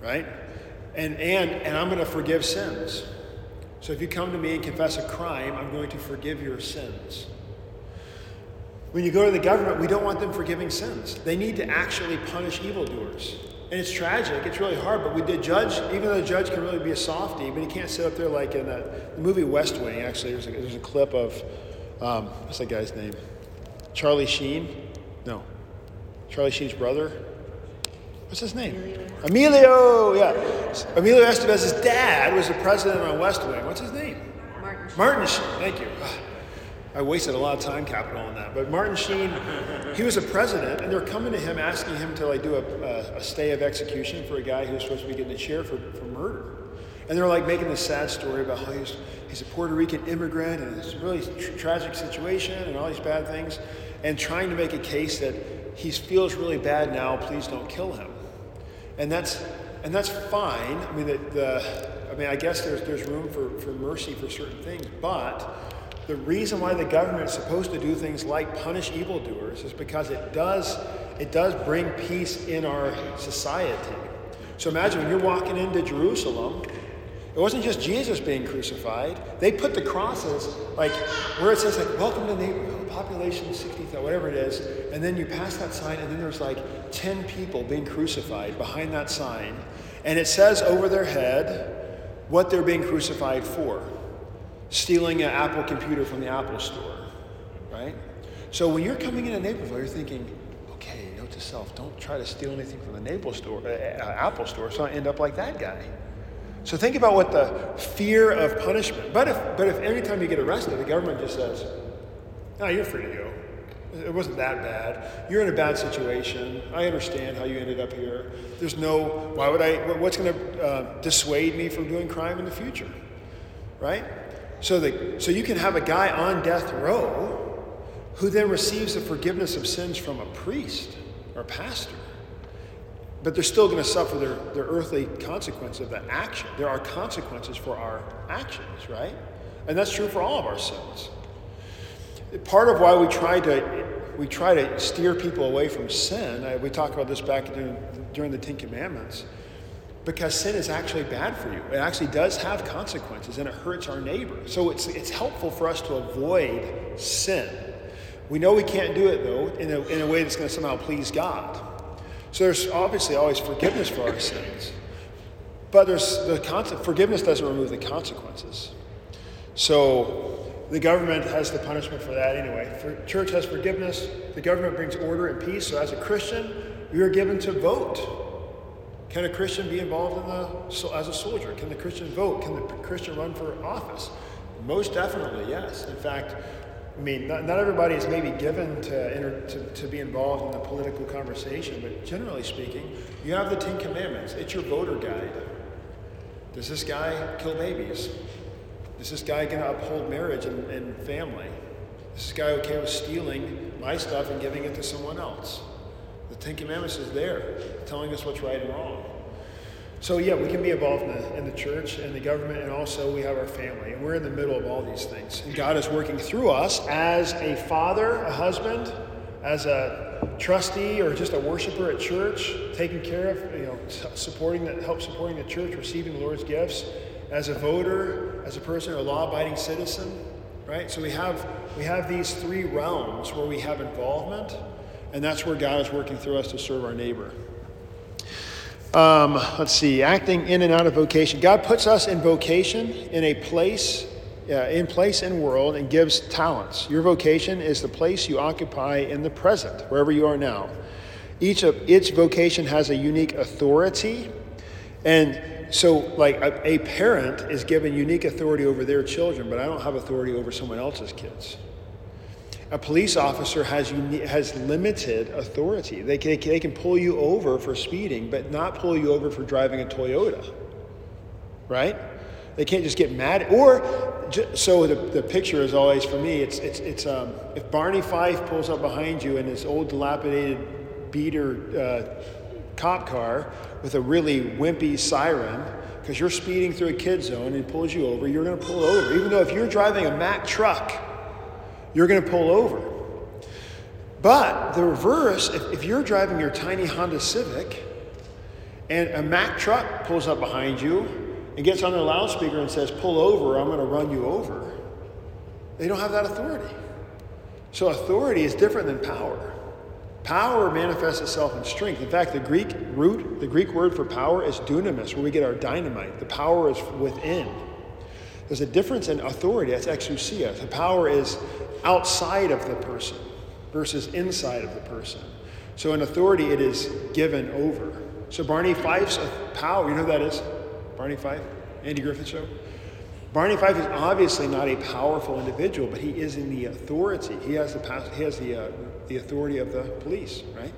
right? And and and I'm going to forgive sins. So if you come to me and confess a crime, I'm going to forgive your sins. When you go to the government, we don't want them forgiving sins. They need to actually punish evildoers. And it's tragic. It's really hard. But we did judge, even though the judge can really be a softie, but he can't sit up there like in the movie West Wing. Actually, there's a, there's a clip of um, what's that guy's name? Charlie Sheen? No, Charlie Sheen's brother. What's his name? Emilio. Emilio yeah, Emilio Estevez's dad was the president on West Wing. What's his name? Martin. Sheen. Martin Sheen. Thank you. I wasted a lot of time capital on that. But Martin Sheen, he was a president, and they're coming to him asking him to like do a, a, a stay of execution for a guy who's supposed to be getting a chair for, for murder. And they're like making this sad story about how he's, he's a Puerto Rican immigrant and a really tr- tragic situation and all these bad things, and trying to make a case that he feels really bad now, please don't kill him. And that's, and that's fine. I mean, the, the, I mean, I guess there's, there's room for, for mercy for certain things, but the reason why the government is supposed to do things like punish evildoers is because it does, it does bring peace in our society. So imagine when you're walking into Jerusalem, it wasn't just Jesus being crucified. They put the crosses, like where it says, like, welcome to the neighborhood, population 60,000, whatever it is. And then you pass that sign, and then there's like 10 people being crucified behind that sign. And it says over their head what they're being crucified for stealing an Apple computer from the Apple store, right? So when you're coming in a neighborhood, you're thinking, okay, note to self, don't try to steal anything from the neighbor store, uh, uh, Apple store, so I end up like that guy. So think about what the fear of punishment. But if, but if every time you get arrested, the government just says, no, you're free to go. It wasn't that bad. You're in a bad situation. I understand how you ended up here. There's no, why would I, what's going to uh, dissuade me from doing crime in the future? Right? So, the, so you can have a guy on death row who then receives the forgiveness of sins from a priest or a pastor. But they're still going to suffer their, their earthly consequence of that action. There are consequences for our actions, right? And that's true for all of our sins. Part of why we try to we try to steer people away from sin. we talked about this back during, during the Ten Commandments because sin is actually bad for you. It actually does have consequences and it hurts our neighbor. So it's, it's helpful for us to avoid sin. We know we can't do it, though, in a, in a way that's going to somehow please God. So there's obviously always forgiveness for our sins. But there's the concept, forgiveness doesn't remove the consequences. So the government has the punishment for that anyway. For, church has forgiveness. The government brings order and peace. So as a Christian, we are given to vote can a Christian be involved in the, as a soldier? Can the Christian vote? Can the Christian run for office? Most definitely, yes. In fact, I mean, not, not everybody is maybe given to, to, to be involved in the political conversation, but generally speaking, you have the Ten Commandments. It's your voter guide. Does this guy kill babies? Is this guy going to uphold marriage and, and family? Is this guy okay with stealing my stuff and giving it to someone else? The Ten Commandments is there, telling us what's right and wrong. So yeah, we can be involved in the, in the church and the government, and also we have our family, and we're in the middle of all these things. And God is working through us as a father, a husband, as a trustee, or just a worshiper at church, taking care of, you know, supporting that, help supporting the church, receiving the Lord's gifts, as a voter, as a person, a law-abiding citizen, right? So we have we have these three realms where we have involvement and that's where God is working through us to serve our neighbor. Um, let's see, acting in and out of vocation. God puts us in vocation in a place uh, in place in world and gives talents. Your vocation is the place you occupy in the present, wherever you are now. Each of its vocation has a unique authority. And so, like a, a parent is given unique authority over their children, but I don't have authority over someone else's kids. A police officer has, has limited authority. They can, they can pull you over for speeding, but not pull you over for driving a Toyota. Right? They can't just get mad. Or, so the, the picture is always for me, it's, it's, it's um, if Barney Fife pulls up behind you in this old dilapidated beater uh, cop car with a really wimpy siren, because you're speeding through a kid zone and pulls you over, you're going to pull over. Even though if you're driving a Mack truck, you're going to pull over. But the reverse, if, if you're driving your tiny Honda Civic and a Mack truck pulls up behind you and gets on their loudspeaker and says, Pull over, I'm going to run you over, they don't have that authority. So authority is different than power. Power manifests itself in strength. In fact, the Greek root, the Greek word for power is dunamis, where we get our dynamite. The power is within. There's a difference in authority. That's exousia. The power is outside of the person versus inside of the person. So in authority, it is given over. So Barney Fife's power, you know who that is? Barney Fife? Andy Griffith Show? Barney Fife is obviously not a powerful individual, but he is in the authority. He has the, he has the, uh, the authority of the police, right?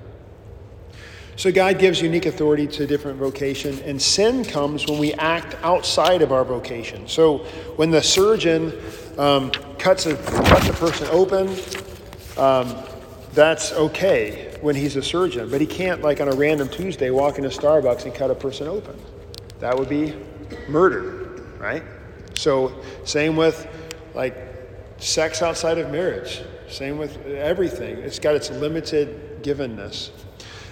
So God gives unique authority to different vocation, and sin comes when we act outside of our vocation. So when the surgeon um, cuts, a, cuts a person open, um, that's okay when he's a surgeon, but he can't, like on a random Tuesday, walk into Starbucks and cut a person open. That would be murder, right? So, same with like sex outside of marriage, same with everything. It's got its limited givenness.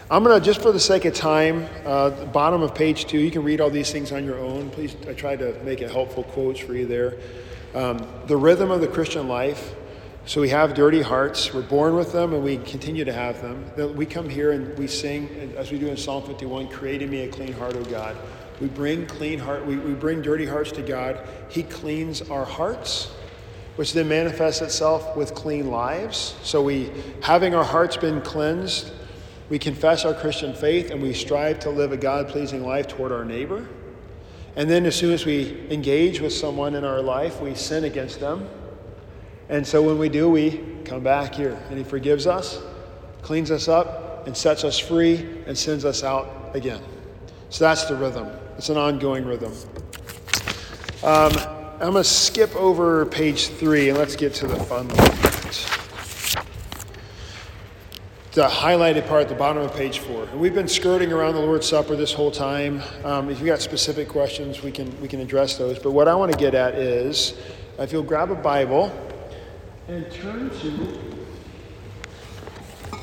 I'm going to, just for the sake of time, uh, bottom of page two, you can read all these things on your own. Please, I tried to make it helpful quotes for you there. Um, the rhythm of the Christian life. So we have dirty hearts. We're born with them and we continue to have them. We come here and we sing, as we do in Psalm 51, creating me a clean heart, O God. We bring clean heart, we, we bring dirty hearts to God. He cleans our hearts, which then manifests itself with clean lives. So we, having our hearts been cleansed, we confess our Christian faith and we strive to live a God pleasing life toward our neighbor. And then, as soon as we engage with someone in our life, we sin against them. And so, when we do, we come back here and He forgives us, cleans us up, and sets us free and sends us out again. So, that's the rhythm. It's an ongoing rhythm. Um, I'm going to skip over page three and let's get to the fun part the highlighted part at the bottom of page four. And we've been skirting around the Lord's Supper this whole time. Um, if you got specific questions, we can we can address those. But what I want to get at is, if you'll grab a Bible and turn to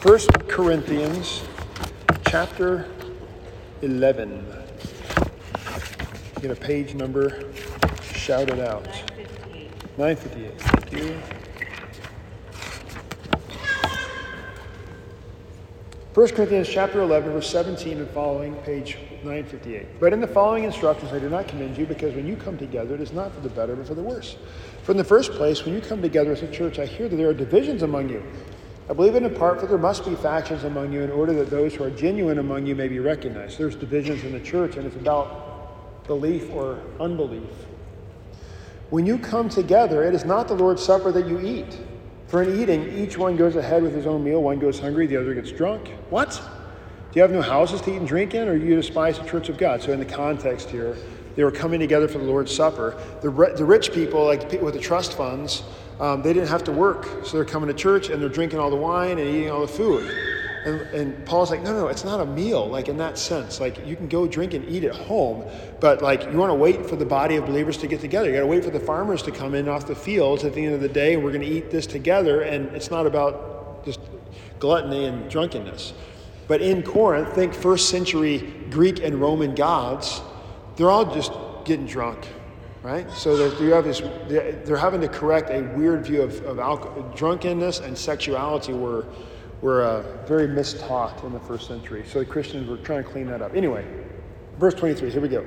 1 Corinthians chapter 11. Get a page number, shout it out. 958. 958. Thank you. 1 Corinthians chapter 11, verse 17 and following, page 958. But in the following instructions I do not commend you, because when you come together, it is not for the better, but for the worse. For in the first place, when you come together as a church, I hear that there are divisions among you. I believe in part, for there must be factions among you in order that those who are genuine among you may be recognized. There's divisions in the church, and it's about belief or unbelief. When you come together, it is not the Lord's Supper that you eat. For in eating, each one goes ahead with his own meal. One goes hungry, the other gets drunk. What? Do you have no houses to eat and drink in, or do you despise the church of God? So, in the context here, they were coming together for the Lord's Supper. The, the rich people, like people with the trust funds, um, they didn't have to work. So, they're coming to church and they're drinking all the wine and eating all the food. And, and, Paul's like, no, no, it's not a meal, like in that sense. Like you can go drink and eat at home, but like you want to wait for the body of believers to get together. You got to wait for the farmers to come in off the fields at the end of the day, and we're going to eat this together. And it's not about just gluttony and drunkenness. But in Corinth, think first century Greek and Roman gods, they're all just getting drunk, right? So you have this, they're having to correct a weird view of, of alcohol, drunkenness and sexuality were were uh, very mistaught in the first century. So the Christians were trying to clean that up. Anyway, verse 23, here we go.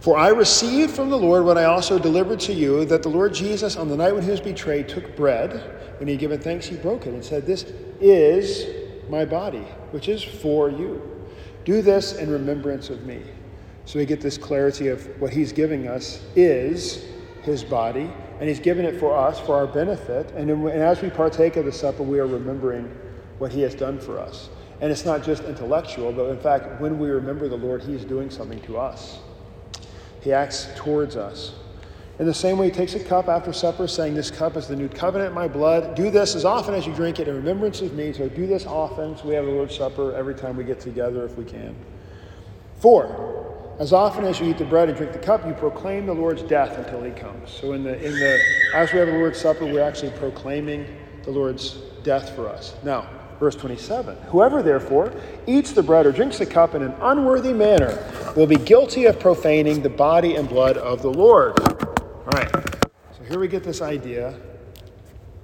For I received from the Lord what I also delivered to you that the Lord Jesus, on the night when he was betrayed, took bread. When he had given thanks, he broke it and said, This is my body, which is for you. Do this in remembrance of me. So we get this clarity of what he's giving us is his body, and he's given it for us, for our benefit. And, and as we partake of the supper, we are remembering what he has done for us. And it's not just intellectual, but in fact, when we remember the Lord, he is doing something to us. He acts towards us. In the same way, he takes a cup after supper, saying, This cup is the new covenant in my blood. Do this as often as you drink it in remembrance of me. So do this often. So we have the Lord's Supper every time we get together if we can. Four, as often as you eat the bread and drink the cup, you proclaim the Lord's death until he comes. So in the in the as we have the Lord's Supper, we're actually proclaiming the Lord's death for us. Now, Verse 27 Whoever therefore eats the bread or drinks the cup in an unworthy manner will be guilty of profaning the body and blood of the Lord. All right, so here we get this idea.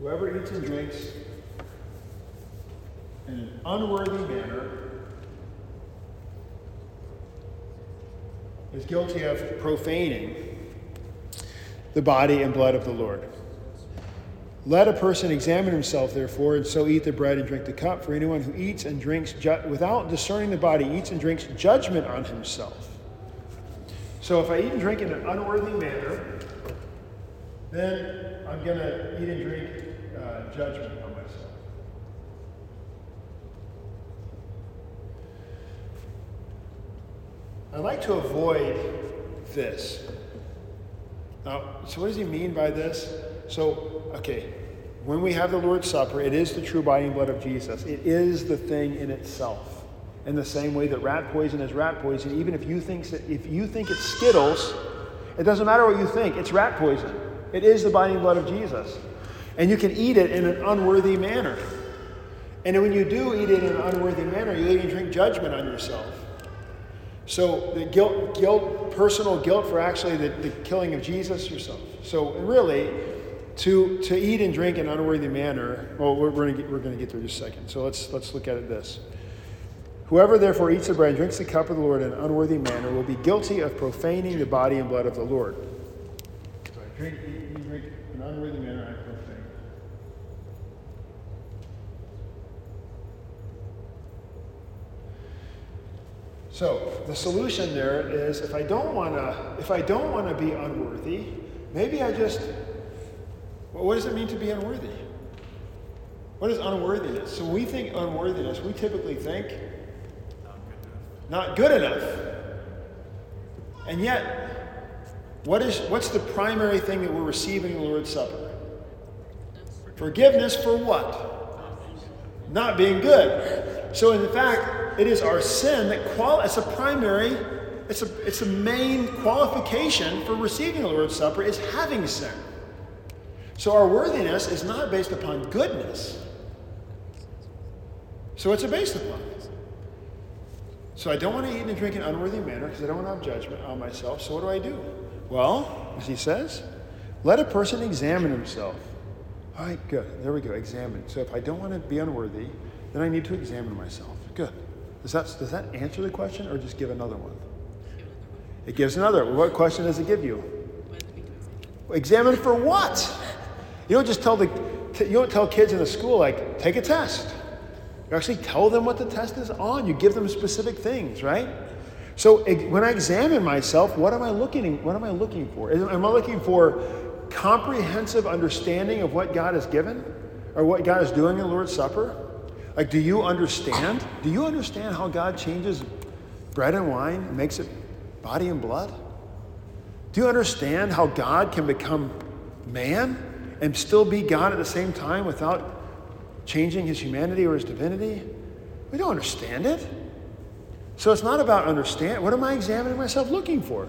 Whoever eats and drinks in an unworthy manner is guilty of profaning the body and blood of the Lord. Let a person examine himself, therefore, and so eat the bread and drink the cup. For anyone who eats and drinks ju- without discerning the body eats and drinks judgment on himself. So if I eat and drink in an unworthy manner, then I'm going to eat and drink uh, judgment on myself. I like to avoid this. Now, so what does he mean by this? So, okay, when we have the Lord's Supper, it is the true body and blood of Jesus. It is the thing in itself. In the same way that rat poison is rat poison, even if you think that if you think it's Skittles, it doesn't matter what you think, it's rat poison. It is the body and blood of Jesus. And you can eat it in an unworthy manner. And when you do eat it in an unworthy manner, you eat and drink judgment on yourself. So the guilt, guilt, personal guilt for actually the, the killing of Jesus yourself. So really, to, to eat and drink in an unworthy manner, well, we're, we're going to get there in just a second. So let's, let's look at it this. Whoever therefore eats the bread and drinks the cup of the Lord in an unworthy manner will be guilty of profaning the body and blood of the Lord. So I drink, eat, and drink in an unworthy manner, I profane. So the solution there is if I don't want to if I don't want to be unworthy, maybe I just well, what does it mean to be unworthy? What is unworthiness? So we think unworthiness, we typically think not good enough. And yet, what is what's the primary thing that we're receiving in the Lord's Supper? Forgiveness for what? Not being good. So in fact, it is our sin that qual it's a primary, it's a it's a main qualification for receiving the Lord's Supper is having sin. So our worthiness is not based upon goodness. So it's it based upon? So I don't want to eat and drink in an unworthy manner because I don't want to have judgment on myself. So what do I do? Well, as he says, let a person examine himself. All right, good. There we go. Examine. So if I don't want to be unworthy, then I need to examine myself. Good. Does that, does that answer the question or just give another one? It gives another. What question does it give you? Examine for what? You don't just tell the you don't tell kids in the school like take a test. You actually tell them what the test is on. You give them specific things, right? So when I examine myself, what am I looking what am I looking for? Am I looking for comprehensive understanding of what God has given or what God is doing in the Lord's Supper? Like do you understand? Do you understand how God changes bread and wine and makes it body and blood? Do you understand how God can become man and still be God at the same time without changing his humanity or his divinity? We don't understand it. So it's not about understand. What am I examining myself looking for?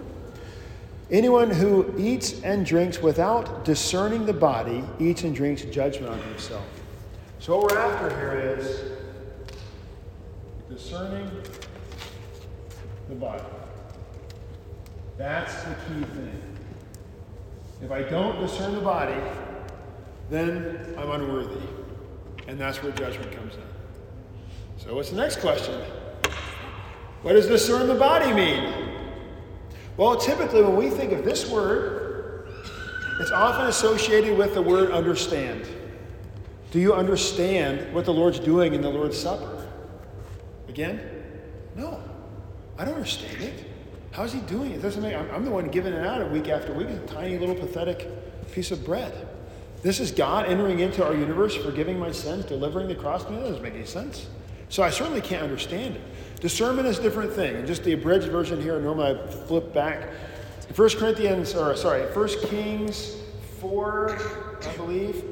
Anyone who eats and drinks without discerning the body eats and drinks judgment on himself. So what we're after here is discerning the body. That's the key thing. If I don't discern the body, then I'm unworthy. And that's where judgment comes in. So, what's the next question? What does discern the body mean? Well, typically, when we think of this word, it's often associated with the word understand. Do you understand what the Lord's doing in the Lord's Supper? Again? No. I don't understand it. How's he doing it? doesn't make, I'm, the one giving it out week after week, a tiny little pathetic piece of bread. This is God entering into our universe, forgiving my sins, delivering the cross. That doesn't make any sense. So I certainly can't understand it. Discernment is a different thing. And just the abridged version here, normally I flip back. 1 Corinthians, or sorry, 1 Kings 4, I believe,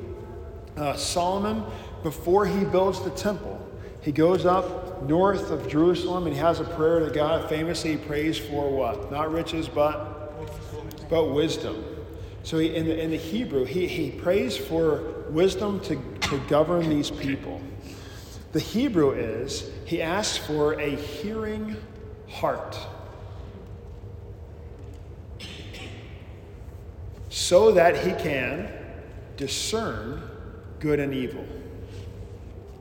uh, Solomon, before he builds the temple, he goes up north of Jerusalem and he has a prayer to God famously he prays for what? Not riches, but, but wisdom. So he, in, the, in the Hebrew, he, he prays for wisdom to, to govern these people. The Hebrew is, he asks for a hearing heart. So that he can discern good and evil.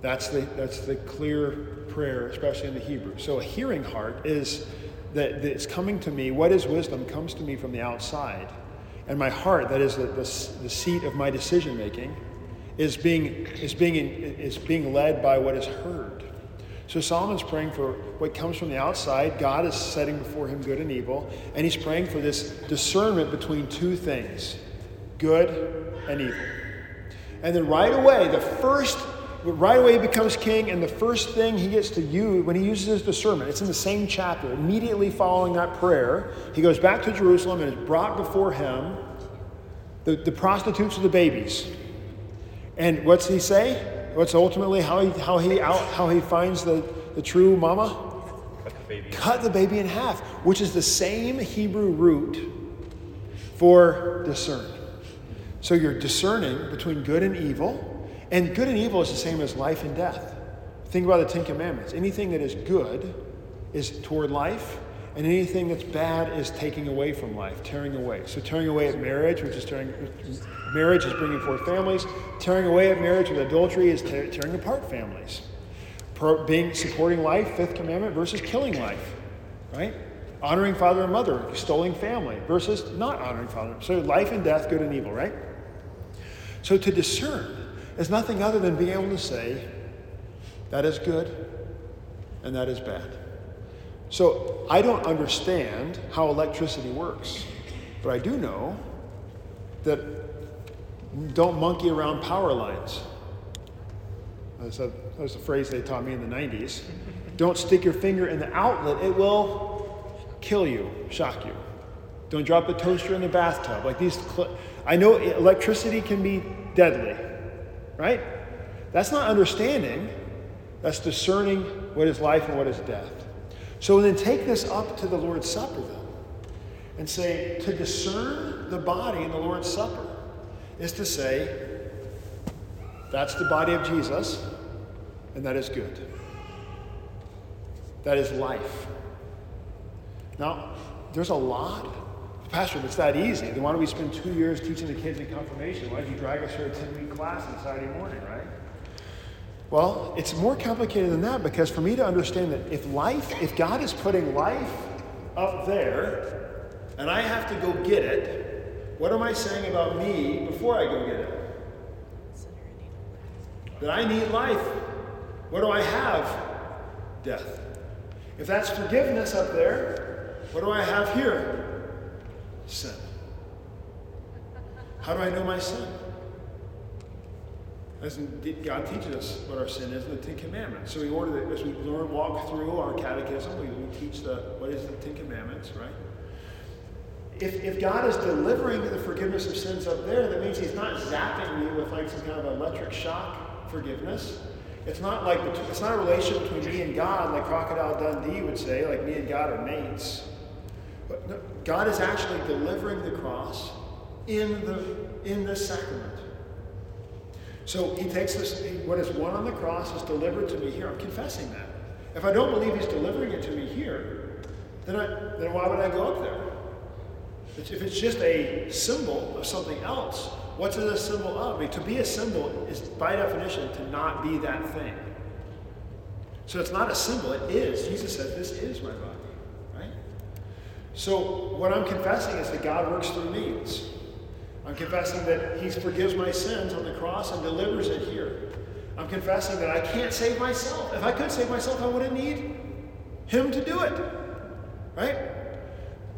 That's the, that's the clear prayer, especially in the Hebrew. So a hearing heart is that, that it's coming to me. What is wisdom comes to me from the outside. And my heart, that is the, the, the seat of my decision making, is being, is, being, is being led by what is heard. So Solomon's praying for what comes from the outside. God is setting before him good and evil. And he's praying for this discernment between two things good and evil. And then right away, the first, right away he becomes king, and the first thing he gets to use when he uses his discernment, it's in the same chapter, immediately following that prayer, he goes back to Jerusalem and is brought before him the, the prostitutes of the babies. And what's he say? What's ultimately how he, how he, out, how he finds the, the true mama? Cut the, baby. Cut the baby in half, which is the same Hebrew root for discern. So you're discerning between good and evil, and good and evil is the same as life and death. Think about the Ten Commandments. Anything that is good is toward life, and anything that's bad is taking away from life, tearing away. So tearing away at marriage, which is tearing marriage is bringing forth families. Tearing away at marriage with adultery is te- tearing apart families. Being supporting life, fifth commandment versus killing life, right? Honoring father and mother, extolling family versus not honoring father. So life and death, good and evil, right? So to discern is nothing other than being able to say that is good and that is bad. So I don't understand how electricity works, but I do know that don't monkey around power lines. That's a, that's a phrase they taught me in the 90s. Don't stick your finger in the outlet, it will kill you, shock you. Don't drop a toaster in the bathtub. Like these, cl- I know electricity can be deadly, right? That's not understanding, that's discerning what is life and what is death. So then take this up to the Lord's Supper, then, and say, to discern the body in the Lord's Supper is to say, that's the body of Jesus, and that is good. That is life. Now, there's a lot. Pastor, if it's that easy, then why don't we spend two years teaching the kids in confirmation? Why did you drag us for a 10 week class on Saturday morning, right? Well, it's more complicated than that because for me to understand that if life, if God is putting life up there and I have to go get it, what am I saying about me before I go get it? That I need life. What do I have? Death. If that's forgiveness up there, what do I have here? Sin. How do I know my sin? As God teaches us what our sin is in the Ten Commandments. So we order that as we learn, walk through our catechism, we, we teach the what is the Ten Commandments, right? If, if God is delivering the forgiveness of sins up there, that means He's not zapping me with like some kind of electric shock forgiveness. It's not like it's not a relationship between me and God, like Crocodile Dundee would say, like me and God are mates. God is actually delivering the cross in the in this sacrament. So he takes this, what is won on the cross is delivered to me here. I'm confessing that. If I don't believe he's delivering it to me here, then, I, then why would I go up there? If it's just a symbol of something else, what's it a symbol of? I mean, to be a symbol is, by definition, to not be that thing. So it's not a symbol, it is. Jesus says, This is my body? So, what I'm confessing is that God works through means. I'm confessing that He forgives my sins on the cross and delivers it here. I'm confessing that I can't save myself. If I could save myself, I wouldn't need Him to do it. Right?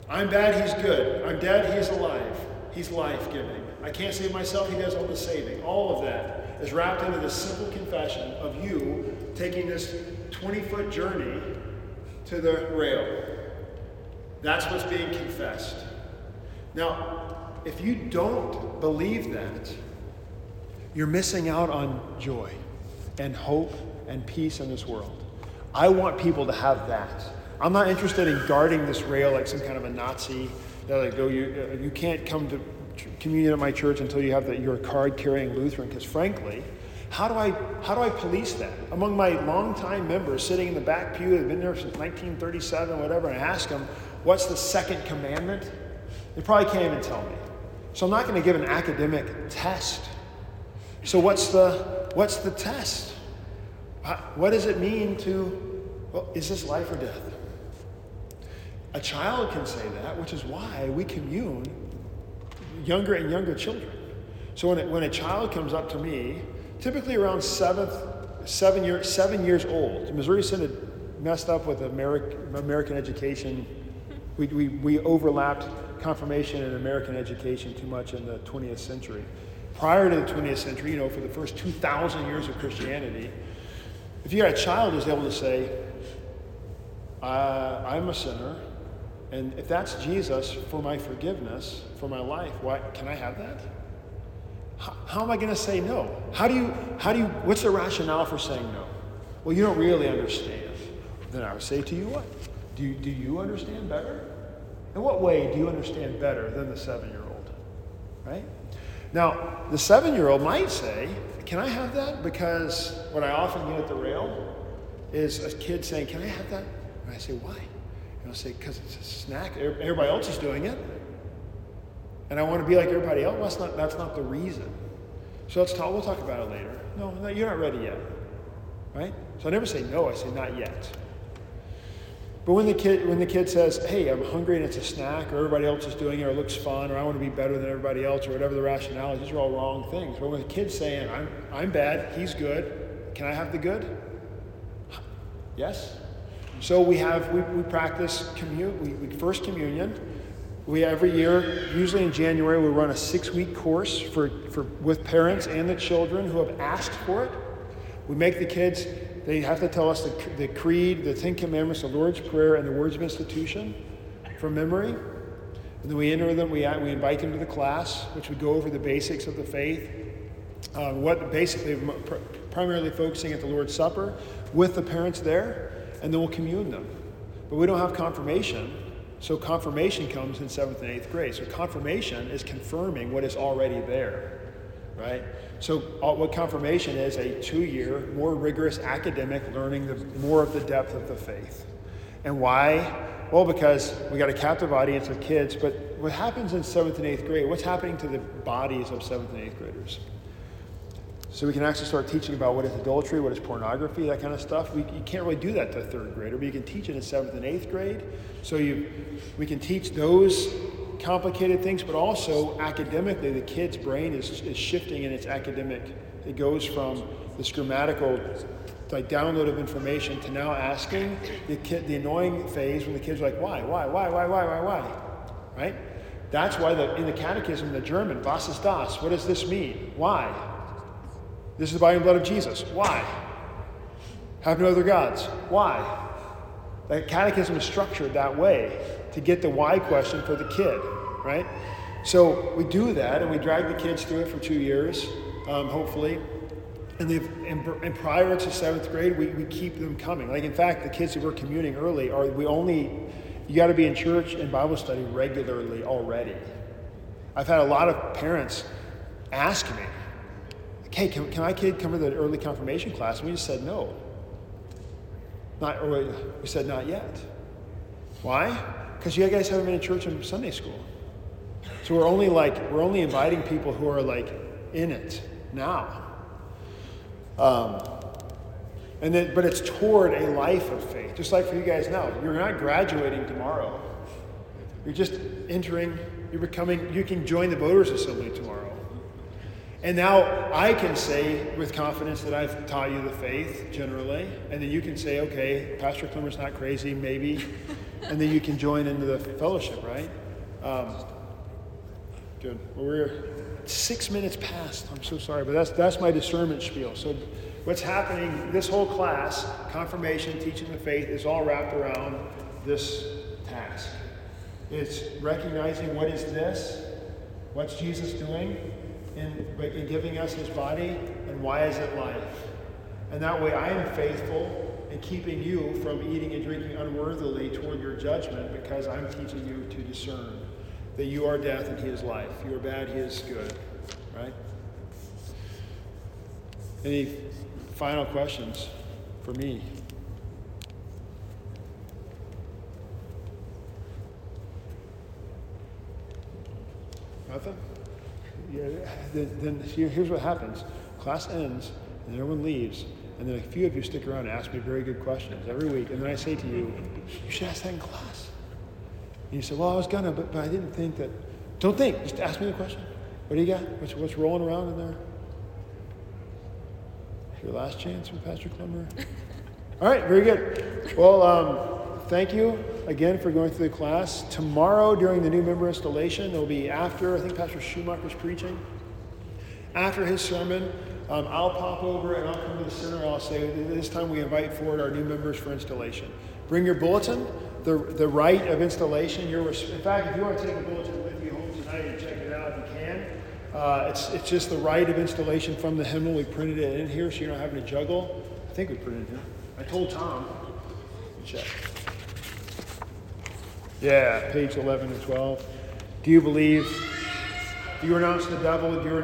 I'm bad, He's good. I'm dead, He's alive. He's life giving. I can't save myself, He does all the saving. All of that is wrapped into this simple confession of you taking this 20 foot journey to the rail. That's what's being confessed. Now, if you don't believe that, you're missing out on joy and hope and peace in this world. I want people to have that. I'm not interested in guarding this rail like some kind of a Nazi. That like, oh, you, uh, you can't come to communion at my church until you have that you're a card carrying Lutheran. Because frankly, how do I how do I police that among my longtime members sitting in the back pew that've been there since 1937, whatever? And I ask them, what's the second commandment? They probably can't even tell me. So I'm not going to give an academic test. So what's the what's the test? Uh, what does it mean to, well, is this life or death? A child can say that, which is why we commune younger and younger children. So when, it, when a child comes up to me, typically around seventh, seven, year, seven years old, Missouri Synod messed up with American, American education. We, we, we overlapped confirmation and American education too much in the 20th century. Prior to the 20th century, you know, for the first 2,000 years of Christianity, if you had a child who's able to say, uh, I'm a sinner, and if that's Jesus for my forgiveness, for my life, why can I have that? How, how am I going to say no? How do you, how do you, what's the rationale for saying no? Well, you don't really understand. Then I would say to you what? Do do you understand better? In what way do you understand better than the seven year old? Right? Now, the seven year old might say, can I have that? Because what I often get at the rail is a kid saying, Can I have that? And I say, Why? And I'll say, Because it's a snack. Everybody else is doing it. And I want to be like everybody else. That's not, that's not the reason. So let's talk, we'll talk about it later. No, no, you're not ready yet. Right? So I never say no, I say not yet. But when the kid when the kid says, "Hey, I'm hungry and it's a snack," or everybody else is doing it, or it looks fun, or I want to be better than everybody else, or whatever the rationale is, these are all wrong things. But when the kid's saying, "I'm I'm bad, he's good," can I have the good? Yes. So we have we, we practice commun we, we first communion. We every year, usually in January, we run a six-week course for, for with parents and the children who have asked for it. We make the kids they have to tell us the, the creed, the Ten Commandments, the Lord's Prayer, and the words of institution from memory. And then we enter them, we, we invite them to the class, which would go over the basics of the faith. Uh, what basically, primarily focusing at the Lord's Supper with the parents there, and then we'll commune them. But we don't have confirmation, so confirmation comes in seventh and eighth grade. So confirmation is confirming what is already there, right? So, uh, what confirmation is a two year, more rigorous academic learning the, more of the depth of the faith. And why? Well, because we got a captive audience of kids, but what happens in seventh and eighth grade? What's happening to the bodies of seventh and eighth graders? So we can actually start teaching about what is adultery, what is pornography, that kind of stuff. We, you can't really do that to a third grader, but you can teach it in seventh and eighth grade. So you, we can teach those complicated things, but also academically, the kid's brain is, is shifting in its academic. It goes from this grammatical like download of information to now asking the kid the annoying phase when the kid's are like, why, why, why, why, why, why, why? Right? That's why the, in the catechism, the German, was ist das? What does this mean? Why? This is the body and blood of Jesus. Why? Have no other gods. Why? The catechism is structured that way to get the why question for the kid, right? So we do that and we drag the kids through it for two years, um, hopefully. And, they've, and, and prior to seventh grade, we, we keep them coming. Like, in fact, the kids who were communing early are, we only, you got to be in church and Bible study regularly already. I've had a lot of parents ask me, hey, can, can my kid come to the early confirmation class? And we just said no. Not, or we said not yet. Why? Because you guys haven't been in church in Sunday school. So we're only like, we're only inviting people who are like in it now. Um, and then, but it's toward a life of faith, just like for you guys now. You're not graduating tomorrow. You're just entering, you're becoming, you can join the voters' assembly tomorrow. And now I can say with confidence that I've taught you the faith generally, and then you can say, okay, Pastor Clemmer's not crazy, maybe, and then you can join into the fellowship, right? Um, good. Well, we're six minutes past. I'm so sorry, but that's that's my discernment spiel. So, what's happening? This whole class, confirmation, teaching the faith, is all wrapped around this task. It's recognizing what is this, what's Jesus doing in, in giving us his body, and why is it life? And that way I am faithful in keeping you from eating and drinking unworthily toward your judgment because I'm teaching you to discern that you are death and he is life. You are bad, he is good. Right? Any final questions for me? Nothing? Yeah, then, then here's what happens class ends, and everyone leaves, and then a few of you stick around and ask me very good questions every week. And then I say to you, You should ask that in class. And you say, Well, I was gonna, but, but I didn't think that. Don't think, just ask me the question. What do you got? What's, what's rolling around in there? Your last chance with Pastor Clemmer? All right, very good. Well, um, thank you again for going through the class. Tomorrow during the new member installation, it'll be after, I think Pastor Schumacher's preaching. After his sermon, um, I'll pop over and I'll come to the center and I'll say, this time we invite forward our new members for installation. Bring your bulletin, the, the rite of installation. Your, in fact, if you want to take a bulletin with you home tonight and check it out, if you can. Uh, it's, it's just the rite of installation from the hymnal. We printed it in here so you're not having to juggle. I think we printed it in here. I told Tom. Check. Yeah, page 11 and 12. Do you believe? Do you renounce the devil? Do you renounce